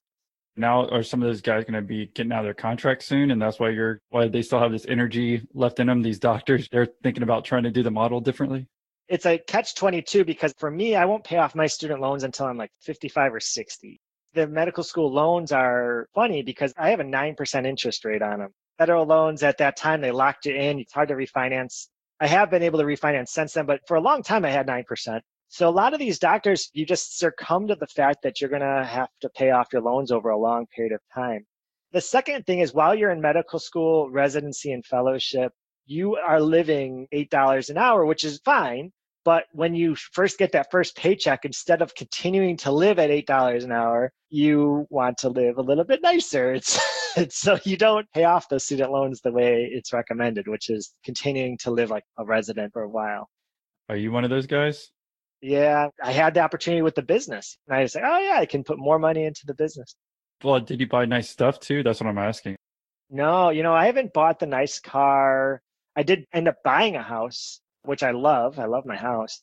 Now, are some of those guys going to be getting out of their contract soon? And that's why you're, why they still have this energy left in them? These doctors, they're thinking about trying to do the model differently? It's a catch 22 because for me, I won't pay off my student loans until I'm like 55 or 60. The medical school loans are funny because I have a 9% interest rate on them. Federal loans at that time, they locked you in. It's hard to refinance I have been able to refinance since then, but for a long time I had 9%. So a lot of these doctors, you just succumb to the fact that you're going to have to pay off your loans over a long period of time. The second thing is while you're in medical school, residency, and fellowship, you are living $8 an hour, which is fine. But when you first get that first paycheck, instead of continuing to live at $8 an hour, you want to live a little bit nicer. It's, it's so you don't pay off those student loans the way it's recommended, which is continuing to live like a resident for a while. Are you one of those guys? Yeah, I had the opportunity with the business. And I was like, oh, yeah, I can put more money into the business. Well, did you buy nice stuff too? That's what I'm asking. No, you know, I haven't bought the nice car. I did end up buying a house which I love. I love my house.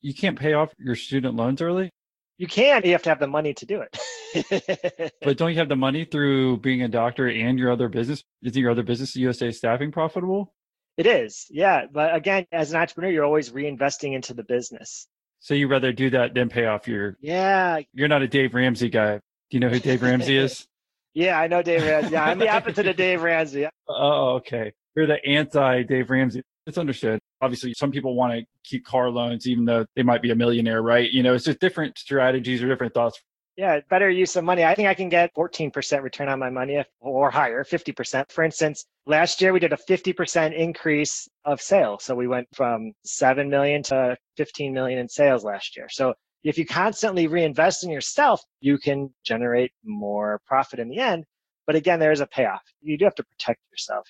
You can't pay off your student loans early? You can. You have to have the money to do it. but don't you have the money through being a doctor and your other business? Isn't your other business, USA Staffing, profitable? It is. Yeah. But again, as an entrepreneur, you're always reinvesting into the business. So you rather do that than pay off your. Yeah. You're not a Dave Ramsey guy. Do you know who Dave Ramsey is? yeah, I know Dave Ramsey. Yeah, I'm the opposite of Dave Ramsey. Oh, okay. You're the anti Dave Ramsey. It's understood. Obviously, some people want to keep car loans, even though they might be a millionaire, right? You know, it's just different strategies or different thoughts. Yeah, better use of money. I think I can get 14% return on my money or higher, 50%. For instance, last year we did a 50% increase of sales. So we went from 7 million to 15 million in sales last year. So if you constantly reinvest in yourself, you can generate more profit in the end. But again, there is a payoff. You do have to protect yourself.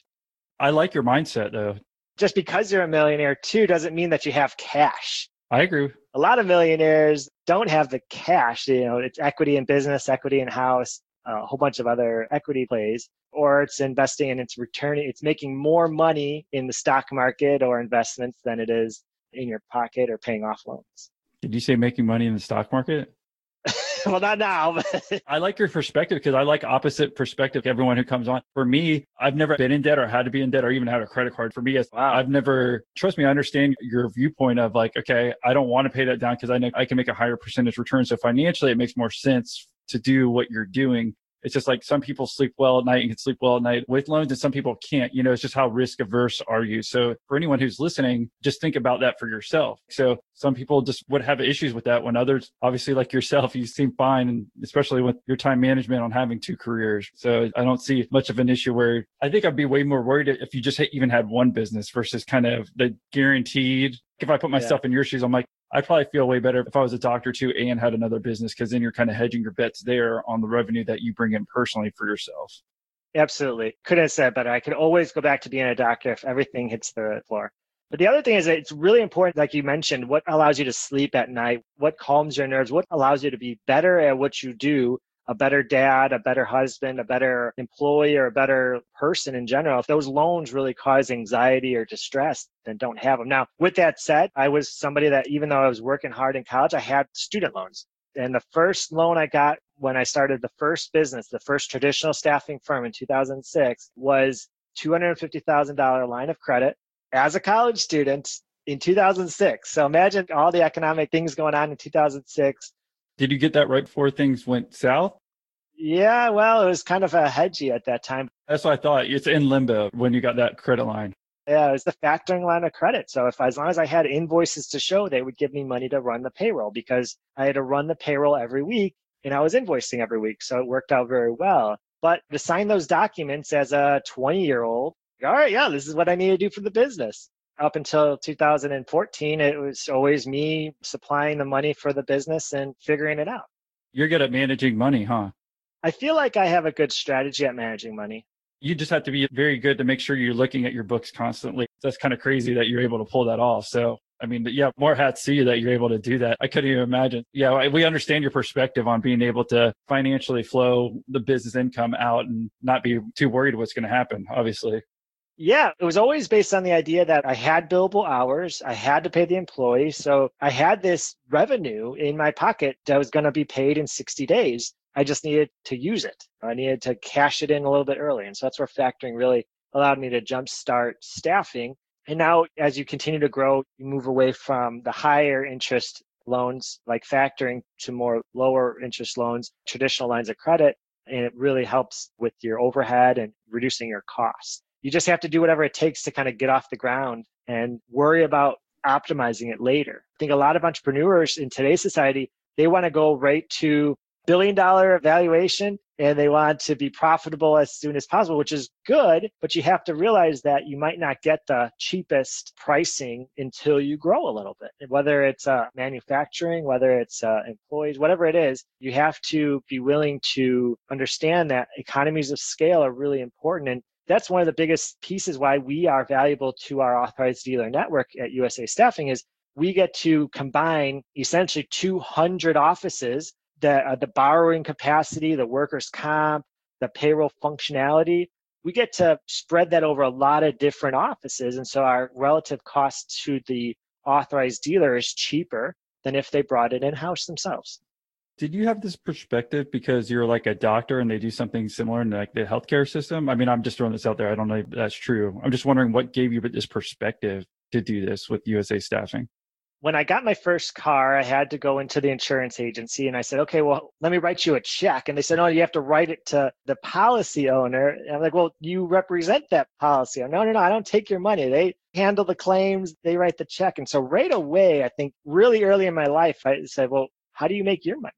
I like your mindset though just because you're a millionaire too doesn't mean that you have cash. I agree. A lot of millionaires don't have the cash. You know, it's equity in business, equity in house, a whole bunch of other equity plays, or it's investing and it's returning, it's making more money in the stock market or investments than it is in your pocket or paying off loans. Did you say making money in the stock market? Well, not now. I like your perspective because I like opposite perspective. Everyone who comes on, for me, I've never been in debt or had to be in debt or even had a credit card. For me, Wow. I've never. Trust me, I understand your viewpoint of like, okay, I don't want to pay that down because I know I can make a higher percentage return. So financially, it makes more sense to do what you're doing. It's just like some people sleep well at night and can sleep well at night with loans, and some people can't. You know, it's just how risk averse are you? So for anyone who's listening, just think about that for yourself. So some people just would have issues with that when others, obviously like yourself, you seem fine, and especially with your time management on having two careers. So I don't see much of an issue where I think I'd be way more worried if you just even had one business versus kind of the guaranteed. If I put myself in your shoes, I'm like, I'd probably feel way better if I was a doctor too and had another business because then you're kind of hedging your bets there on the revenue that you bring in personally for yourself. Absolutely. Couldn't have said better. I could always go back to being a doctor if everything hits the floor. But the other thing is that it's really important, like you mentioned, what allows you to sleep at night, what calms your nerves, what allows you to be better at what you do, a better dad, a better husband, a better employee, or a better person in general. If those loans really cause anxiety or distress, then don't have them. Now, with that said, I was somebody that even though I was working hard in college, I had student loans. And the first loan I got when I started the first business, the first traditional staffing firm in 2006, was $250,000 line of credit as a college student in 2006. So imagine all the economic things going on in 2006. Did you get that right before things went south? Yeah, well, it was kind of a hedgy at that time. That's what I thought. It's in limbo when you got that credit line. Yeah, it was the factoring line of credit. So if as long as I had invoices to show, they would give me money to run the payroll because I had to run the payroll every week and I was invoicing every week. So it worked out very well. But to sign those documents as a 20 year old, all right, yeah, this is what I need to do for the business. Up until 2014, it was always me supplying the money for the business and figuring it out. You're good at managing money, huh? I feel like I have a good strategy at managing money. You just have to be very good to make sure you're looking at your books constantly. That's kind of crazy that you're able to pull that off. So, I mean, yeah, more hats to you that you're able to do that. I couldn't even imagine. Yeah, we understand your perspective on being able to financially flow the business income out and not be too worried what's going to happen, obviously. Yeah, it was always based on the idea that I had billable hours, I had to pay the employee. So I had this revenue in my pocket that was going to be paid in 60 days. I just needed to use it. I needed to cash it in a little bit early. And so that's where factoring really allowed me to jumpstart staffing. And now, as you continue to grow, you move away from the higher interest loans like factoring to more lower interest loans, traditional lines of credit. And it really helps with your overhead and reducing your costs you just have to do whatever it takes to kind of get off the ground and worry about optimizing it later. I think a lot of entrepreneurs in today's society, they want to go right to billion dollar valuation and they want to be profitable as soon as possible, which is good, but you have to realize that you might not get the cheapest pricing until you grow a little bit. Whether it's uh, manufacturing, whether it's uh, employees, whatever it is, you have to be willing to understand that economies of scale are really important. And that's one of the biggest pieces why we are valuable to our authorized dealer network at USA Staffing is we get to combine essentially 200 offices that uh, the borrowing capacity, the workers' comp, the payroll functionality. We get to spread that over a lot of different offices. And so our relative cost to the authorized dealer is cheaper than if they brought it in house themselves. Did you have this perspective because you're like a doctor and they do something similar in like the healthcare system? I mean, I'm just throwing this out there. I don't know if that's true. I'm just wondering what gave you this perspective to do this with USA Staffing. When I got my first car, I had to go into the insurance agency and I said, okay, well, let me write you a check. And they said, no, you have to write it to the policy owner. And I'm like, well, you represent that policy. No, no, no, I don't take your money. They handle the claims, they write the check. And so right away, I think really early in my life, I said, well, how do you make your money?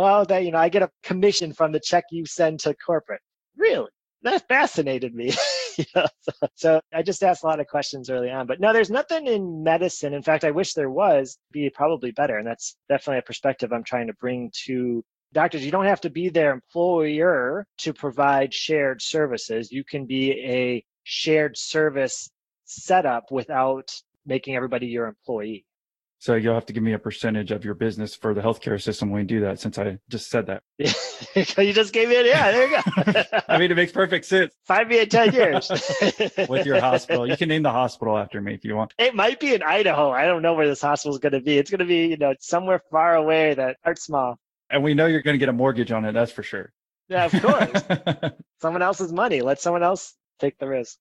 Well, that you know, I get a commission from the check you send to corporate. Really? That fascinated me. so, so, I just asked a lot of questions early on. But no, there's nothing in medicine. In fact, I wish there was. Be probably better, and that's definitely a perspective I'm trying to bring to doctors. You don't have to be their employer to provide shared services. You can be a shared service setup without making everybody your employee. So you'll have to give me a percentage of your business for the healthcare system when you do that, since I just said that. you just gave me it. Yeah, there you go. I mean, it makes perfect sense. Five me in 10 years. With your hospital. You can name the hospital after me if you want. It might be in Idaho. I don't know where this hospital is going to be. It's going to be, you know, somewhere far away that starts small. And we know you're going to get a mortgage on it. That's for sure. Yeah, of course. someone else's money. Let someone else take the risk.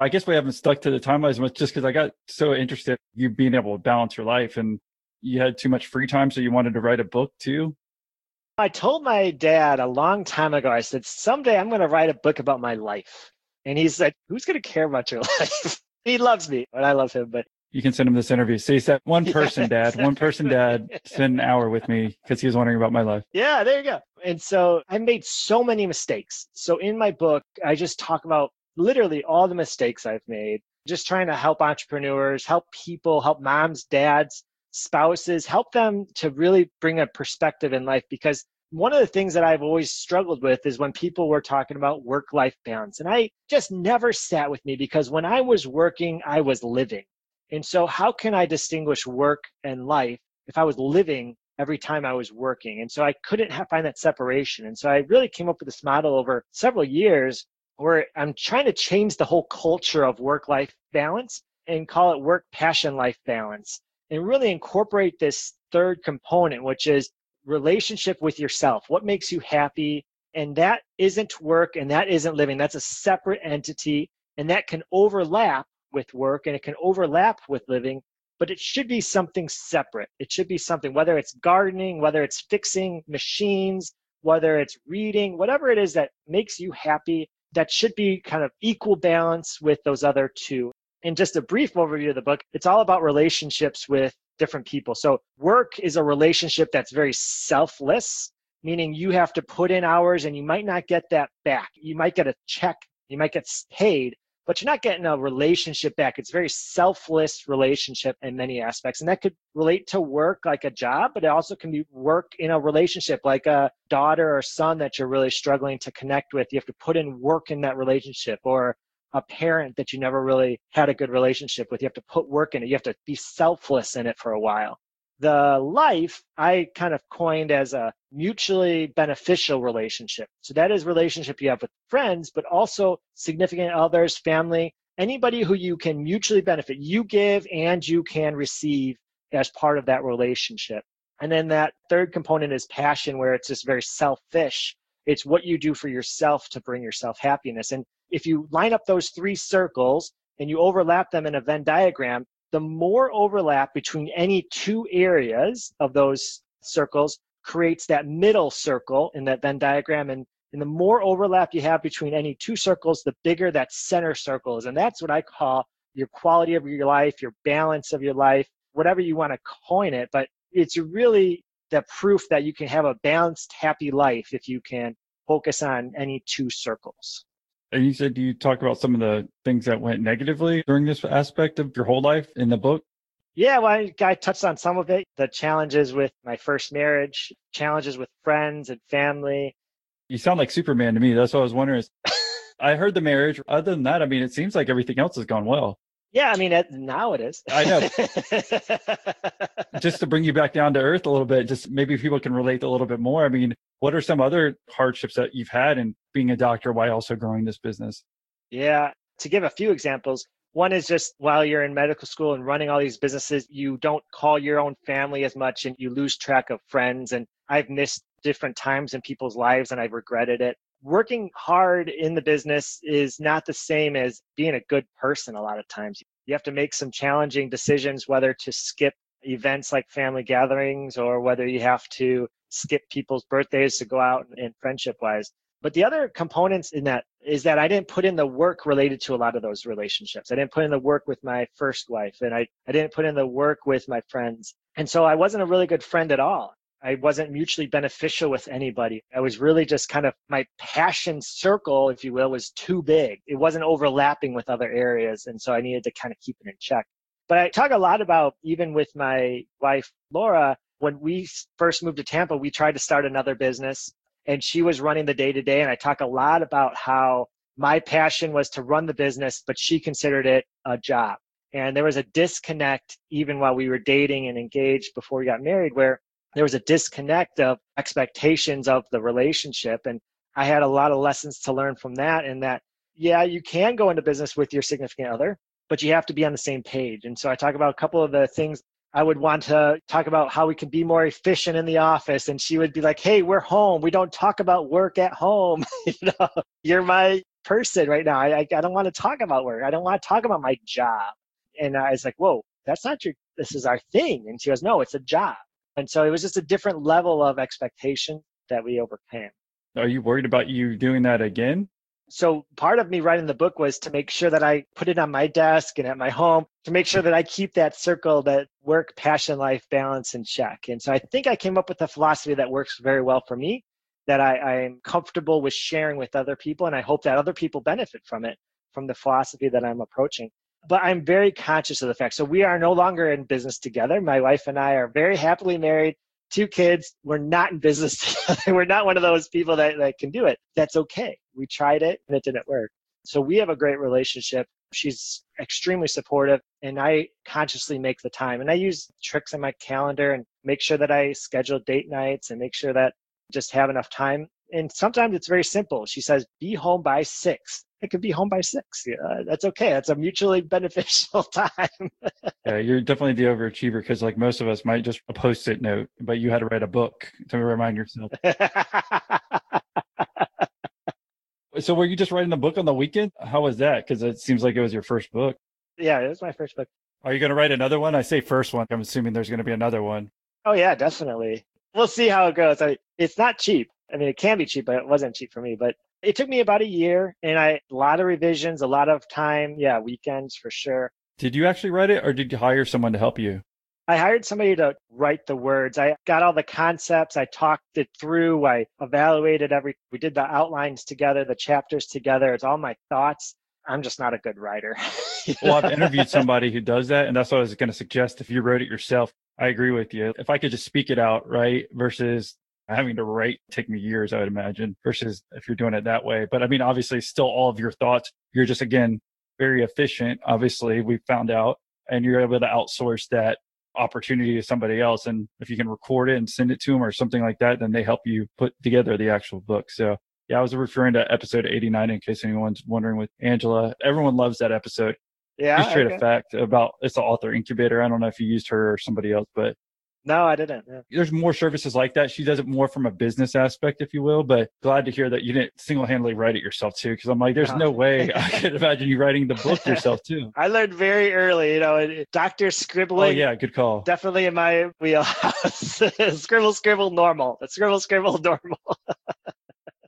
I guess we haven't stuck to the timeline as much just because I got so interested in you being able to balance your life and you had too much free time. So you wanted to write a book too. I told my dad a long time ago, I said, someday I'm going to write a book about my life. And he said, who's going to care about your life? he loves me, but I love him. But you can send him this interview. Say that one person, dad, one person, dad, spend an hour with me because he was wondering about my life. Yeah, there you go. And so I made so many mistakes. So in my book, I just talk about literally all the mistakes I've made, just trying to help entrepreneurs, help people, help moms, dads, spouses, help them to really bring a perspective in life because one of the things that I've always struggled with is when people were talking about work life balance. And I just never sat with me because when I was working, I was living. And so, how can I distinguish work and life if I was living every time I was working? And so, I couldn't have, find that separation. And so, I really came up with this model over several years where I'm trying to change the whole culture of work life balance and call it work passion life balance and really incorporate this third component, which is relationship with yourself. What makes you happy? And that isn't work and that isn't living. That's a separate entity and that can overlap with work and it can overlap with living, but it should be something separate. It should be something, whether it's gardening, whether it's fixing machines, whether it's reading, whatever it is that makes you happy, that should be kind of equal balance with those other two. And just a brief overview of the book, it's all about relationships with different people. So work is a relationship that's very selfless, meaning you have to put in hours and you might not get that back. You might get a check, you might get paid, but you're not getting a relationship back. It's very selfless relationship in many aspects. And that could relate to work like a job, but it also can be work in a relationship like a daughter or son that you're really struggling to connect with. You have to put in work in that relationship or a parent that you never really had a good relationship with. You have to put work in it. You have to be selfless in it for a while. The life I kind of coined as a mutually beneficial relationship. So that is relationship you have with friends, but also significant others, family, anybody who you can mutually benefit. You give and you can receive as part of that relationship. And then that third component is passion, where it's just very selfish. It's what you do for yourself to bring yourself happiness. And if you line up those three circles and you overlap them in a Venn diagram, the more overlap between any two areas of those circles creates that middle circle in that Venn diagram. And, and the more overlap you have between any two circles, the bigger that center circle is. And that's what I call your quality of your life, your balance of your life, whatever you want to coin it. But it's really the proof that you can have a balanced, happy life if you can focus on any two circles. And you said do you talked about some of the things that went negatively during this aspect of your whole life in the book. Yeah, well, I, I touched on some of it the challenges with my first marriage, challenges with friends and family. You sound like Superman to me. That's what I was wondering. I heard the marriage. Other than that, I mean, it seems like everything else has gone well. Yeah, I mean, it, now it is. I know. just to bring you back down to earth a little bit, just maybe people can relate a little bit more. I mean, what are some other hardships that you've had in being a doctor while also growing this business? Yeah, to give a few examples, one is just while you're in medical school and running all these businesses, you don't call your own family as much and you lose track of friends. And I've missed different times in people's lives and I've regretted it working hard in the business is not the same as being a good person a lot of times. You have to make some challenging decisions whether to skip events like family gatherings or whether you have to skip people's birthdays to go out and friendship wise. But the other components in that is that I didn't put in the work related to a lot of those relationships. I didn't put in the work with my first wife and I, I didn't put in the work with my friends. And so I wasn't a really good friend at all. I wasn't mutually beneficial with anybody. I was really just kind of my passion circle, if you will, was too big. It wasn't overlapping with other areas. And so I needed to kind of keep it in check. But I talk a lot about, even with my wife, Laura, when we first moved to Tampa, we tried to start another business and she was running the day to day. And I talk a lot about how my passion was to run the business, but she considered it a job. And there was a disconnect even while we were dating and engaged before we got married, where there was a disconnect of expectations of the relationship and i had a lot of lessons to learn from that and that yeah you can go into business with your significant other but you have to be on the same page and so i talk about a couple of the things I would want to talk about how we can be more efficient in the office. And she would be like, Hey, we're home. We don't talk about work at home. you know, you're my person right now. I, I don't want to talk about work. I don't want to talk about my job. And I was like, Whoa, that's not your, this is our thing. And she goes, No, it's a job. And so it was just a different level of expectation that we overcame. Are you worried about you doing that again? So part of me writing the book was to make sure that I put it on my desk and at my home to make sure that I keep that circle, that work, passion, life balance in check. And so I think I came up with a philosophy that works very well for me, that I, am comfortable with sharing with other people. And I hope that other people benefit from it, from the philosophy that I'm approaching. But I'm very conscious of the fact. So we are no longer in business together. My wife and I are very happily married two kids. We're not in business. We're not one of those people that, that can do it. That's okay. We tried it and it didn't work. So we have a great relationship. She's extremely supportive and I consciously make the time. And I use tricks in my calendar and make sure that I schedule date nights and make sure that just have enough time. And sometimes it's very simple. She says, be home by six. I could be home by six. Yeah, uh, that's okay. That's a mutually beneficial time. yeah, you're definitely the overachiever because, like most of us, might just a post-it note, but you had to write a book to remind yourself. so, were you just writing the book on the weekend? How was that? Because it seems like it was your first book. Yeah, it was my first book. Are you going to write another one? I say first one. I'm assuming there's going to be another one. Oh yeah, definitely. We'll see how it goes. I, it's not cheap. I mean, it can be cheap, but it wasn't cheap for me. But it took me about a year and I, a lot of revisions, a lot of time. Yeah, weekends for sure. Did you actually write it or did you hire someone to help you? I hired somebody to write the words. I got all the concepts. I talked it through. I evaluated every, we did the outlines together, the chapters together. It's all my thoughts. I'm just not a good writer. well, I've interviewed somebody who does that. And that's what I was going to suggest. If you wrote it yourself, I agree with you. If I could just speak it out, right? Versus having to write take me years, I would imagine, versus if you're doing it that way. But I mean, obviously, still all of your thoughts. You're just again very efficient. Obviously, we found out, and you're able to outsource that opportunity to somebody else. And if you can record it and send it to them or something like that, then they help you put together the actual book. So yeah, I was referring to episode 89 in case anyone's wondering with Angela. Everyone loves that episode. Yeah. Just straight okay. fact about it's the author incubator. I don't know if you used her or somebody else, but no, I didn't. Yeah. There's more services like that. She does it more from a business aspect, if you will. But glad to hear that you didn't single handedly write it yourself too. Because I'm like, there's uh-huh. no way I could imagine you writing the book yourself too. I learned very early, you know, uh, doctor scribbling. Oh yeah, good call. Definitely in my wheelhouse. scribble, scribble, normal. Scribble, scribble, normal.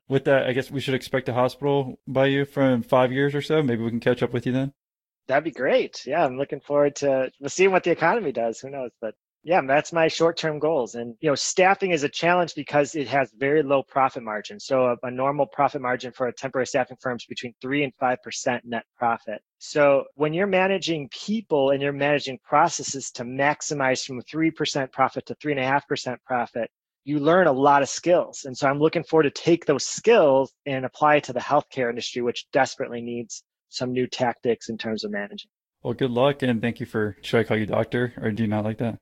with that, I guess we should expect a hospital by you from five years or so. Maybe we can catch up with you then. That'd be great. Yeah, I'm looking forward to seeing what the economy does. Who knows? But yeah, that's my short-term goals. And you know, staffing is a challenge because it has very low profit margin. So a, a, normal profit margin for a temporary staffing firm is between three and five percent net profit. So when you're managing people and you're managing processes to maximize from three percent profit to three and a half percent profit, you learn a lot of skills. And so I'm looking forward to take those skills and apply it to the healthcare industry, which desperately needs some new tactics in terms of managing. Well, good luck and thank you for. Should I call you doctor, or do you not like that?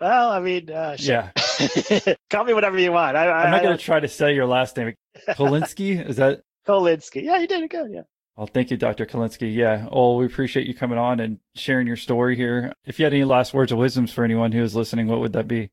Well, I mean, uh, yeah. Call me whatever you want. I, am not going to try to say your last name. Kolinsky, is that? Kolinsky. Yeah, you did it good. Yeah. Well, thank you, Dr. Kolinsky. Yeah. Oh, we appreciate you coming on and sharing your story here. If you had any last words of wisdoms for anyone who is listening, what would that be?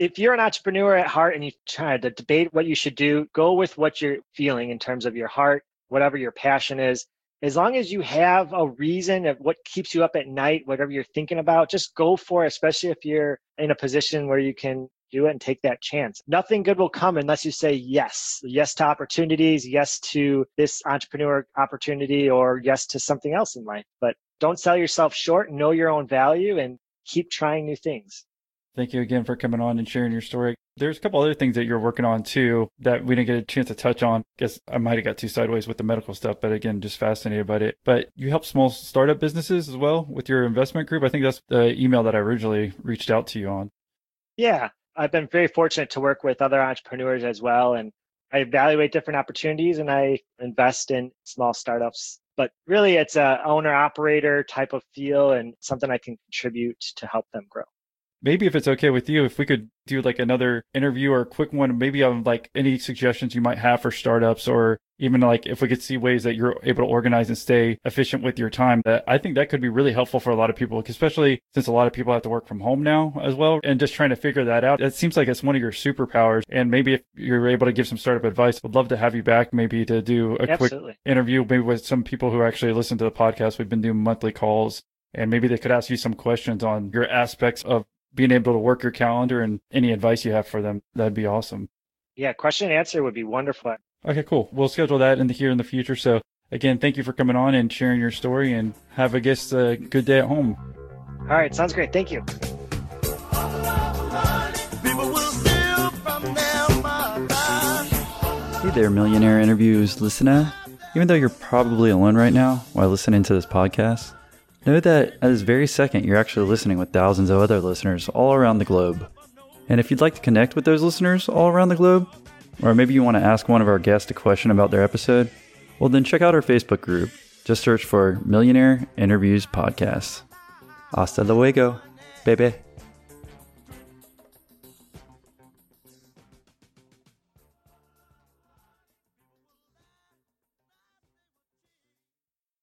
If you're an entrepreneur at heart and you try to debate what you should do, go with what you're feeling in terms of your heart, whatever your passion is as long as you have a reason of what keeps you up at night, whatever you're thinking about, just go for it, especially if you're in a position where you can do it and take that chance. Nothing good will come unless you say yes. Yes to opportunities, yes to this entrepreneur opportunity, or yes to something else in life. But don't sell yourself short, know your own value, and keep trying new things. Thank you again for coming on and sharing your story. There's a couple other things that you're working on too that we didn't get a chance to touch on. Guess I might have got too sideways with the medical stuff, but again, just fascinated by it. But you help small startup businesses as well with your investment group. I think that's the email that I originally reached out to you on. Yeah, I've been very fortunate to work with other entrepreneurs as well. And I evaluate different opportunities and I invest in small startups. But really, it's a owner operator type of feel and something I can contribute to help them grow. Maybe if it's okay with you, if we could do like another interview or a quick one, maybe on like any suggestions you might have for startups or even like if we could see ways that you're able to organize and stay efficient with your time that I think that could be really helpful for a lot of people, especially since a lot of people have to work from home now as well. And just trying to figure that out. It seems like it's one of your superpowers. And maybe if you're able to give some startup advice, would love to have you back maybe to do a Absolutely. quick interview, maybe with some people who actually listen to the podcast. We've been doing monthly calls and maybe they could ask you some questions on your aspects of being able to work your calendar and any advice you have for them. That'd be awesome. Yeah, question and answer would be wonderful. Okay, cool. We'll schedule that in the here in the future. So again, thank you for coming on and sharing your story and have a guest a good day at home. All right, sounds great. Thank you. Hey there, Millionaire Interviews listener. Even though you're probably alone right now while listening to this podcast, know that at this very second you're actually listening with thousands of other listeners all around the globe. And if you'd like to connect with those listeners all around the globe, or maybe you want to ask one of our guests a question about their episode, well, then check out our Facebook group. Just search for Millionaire Interviews Podcast. Hasta luego, baby.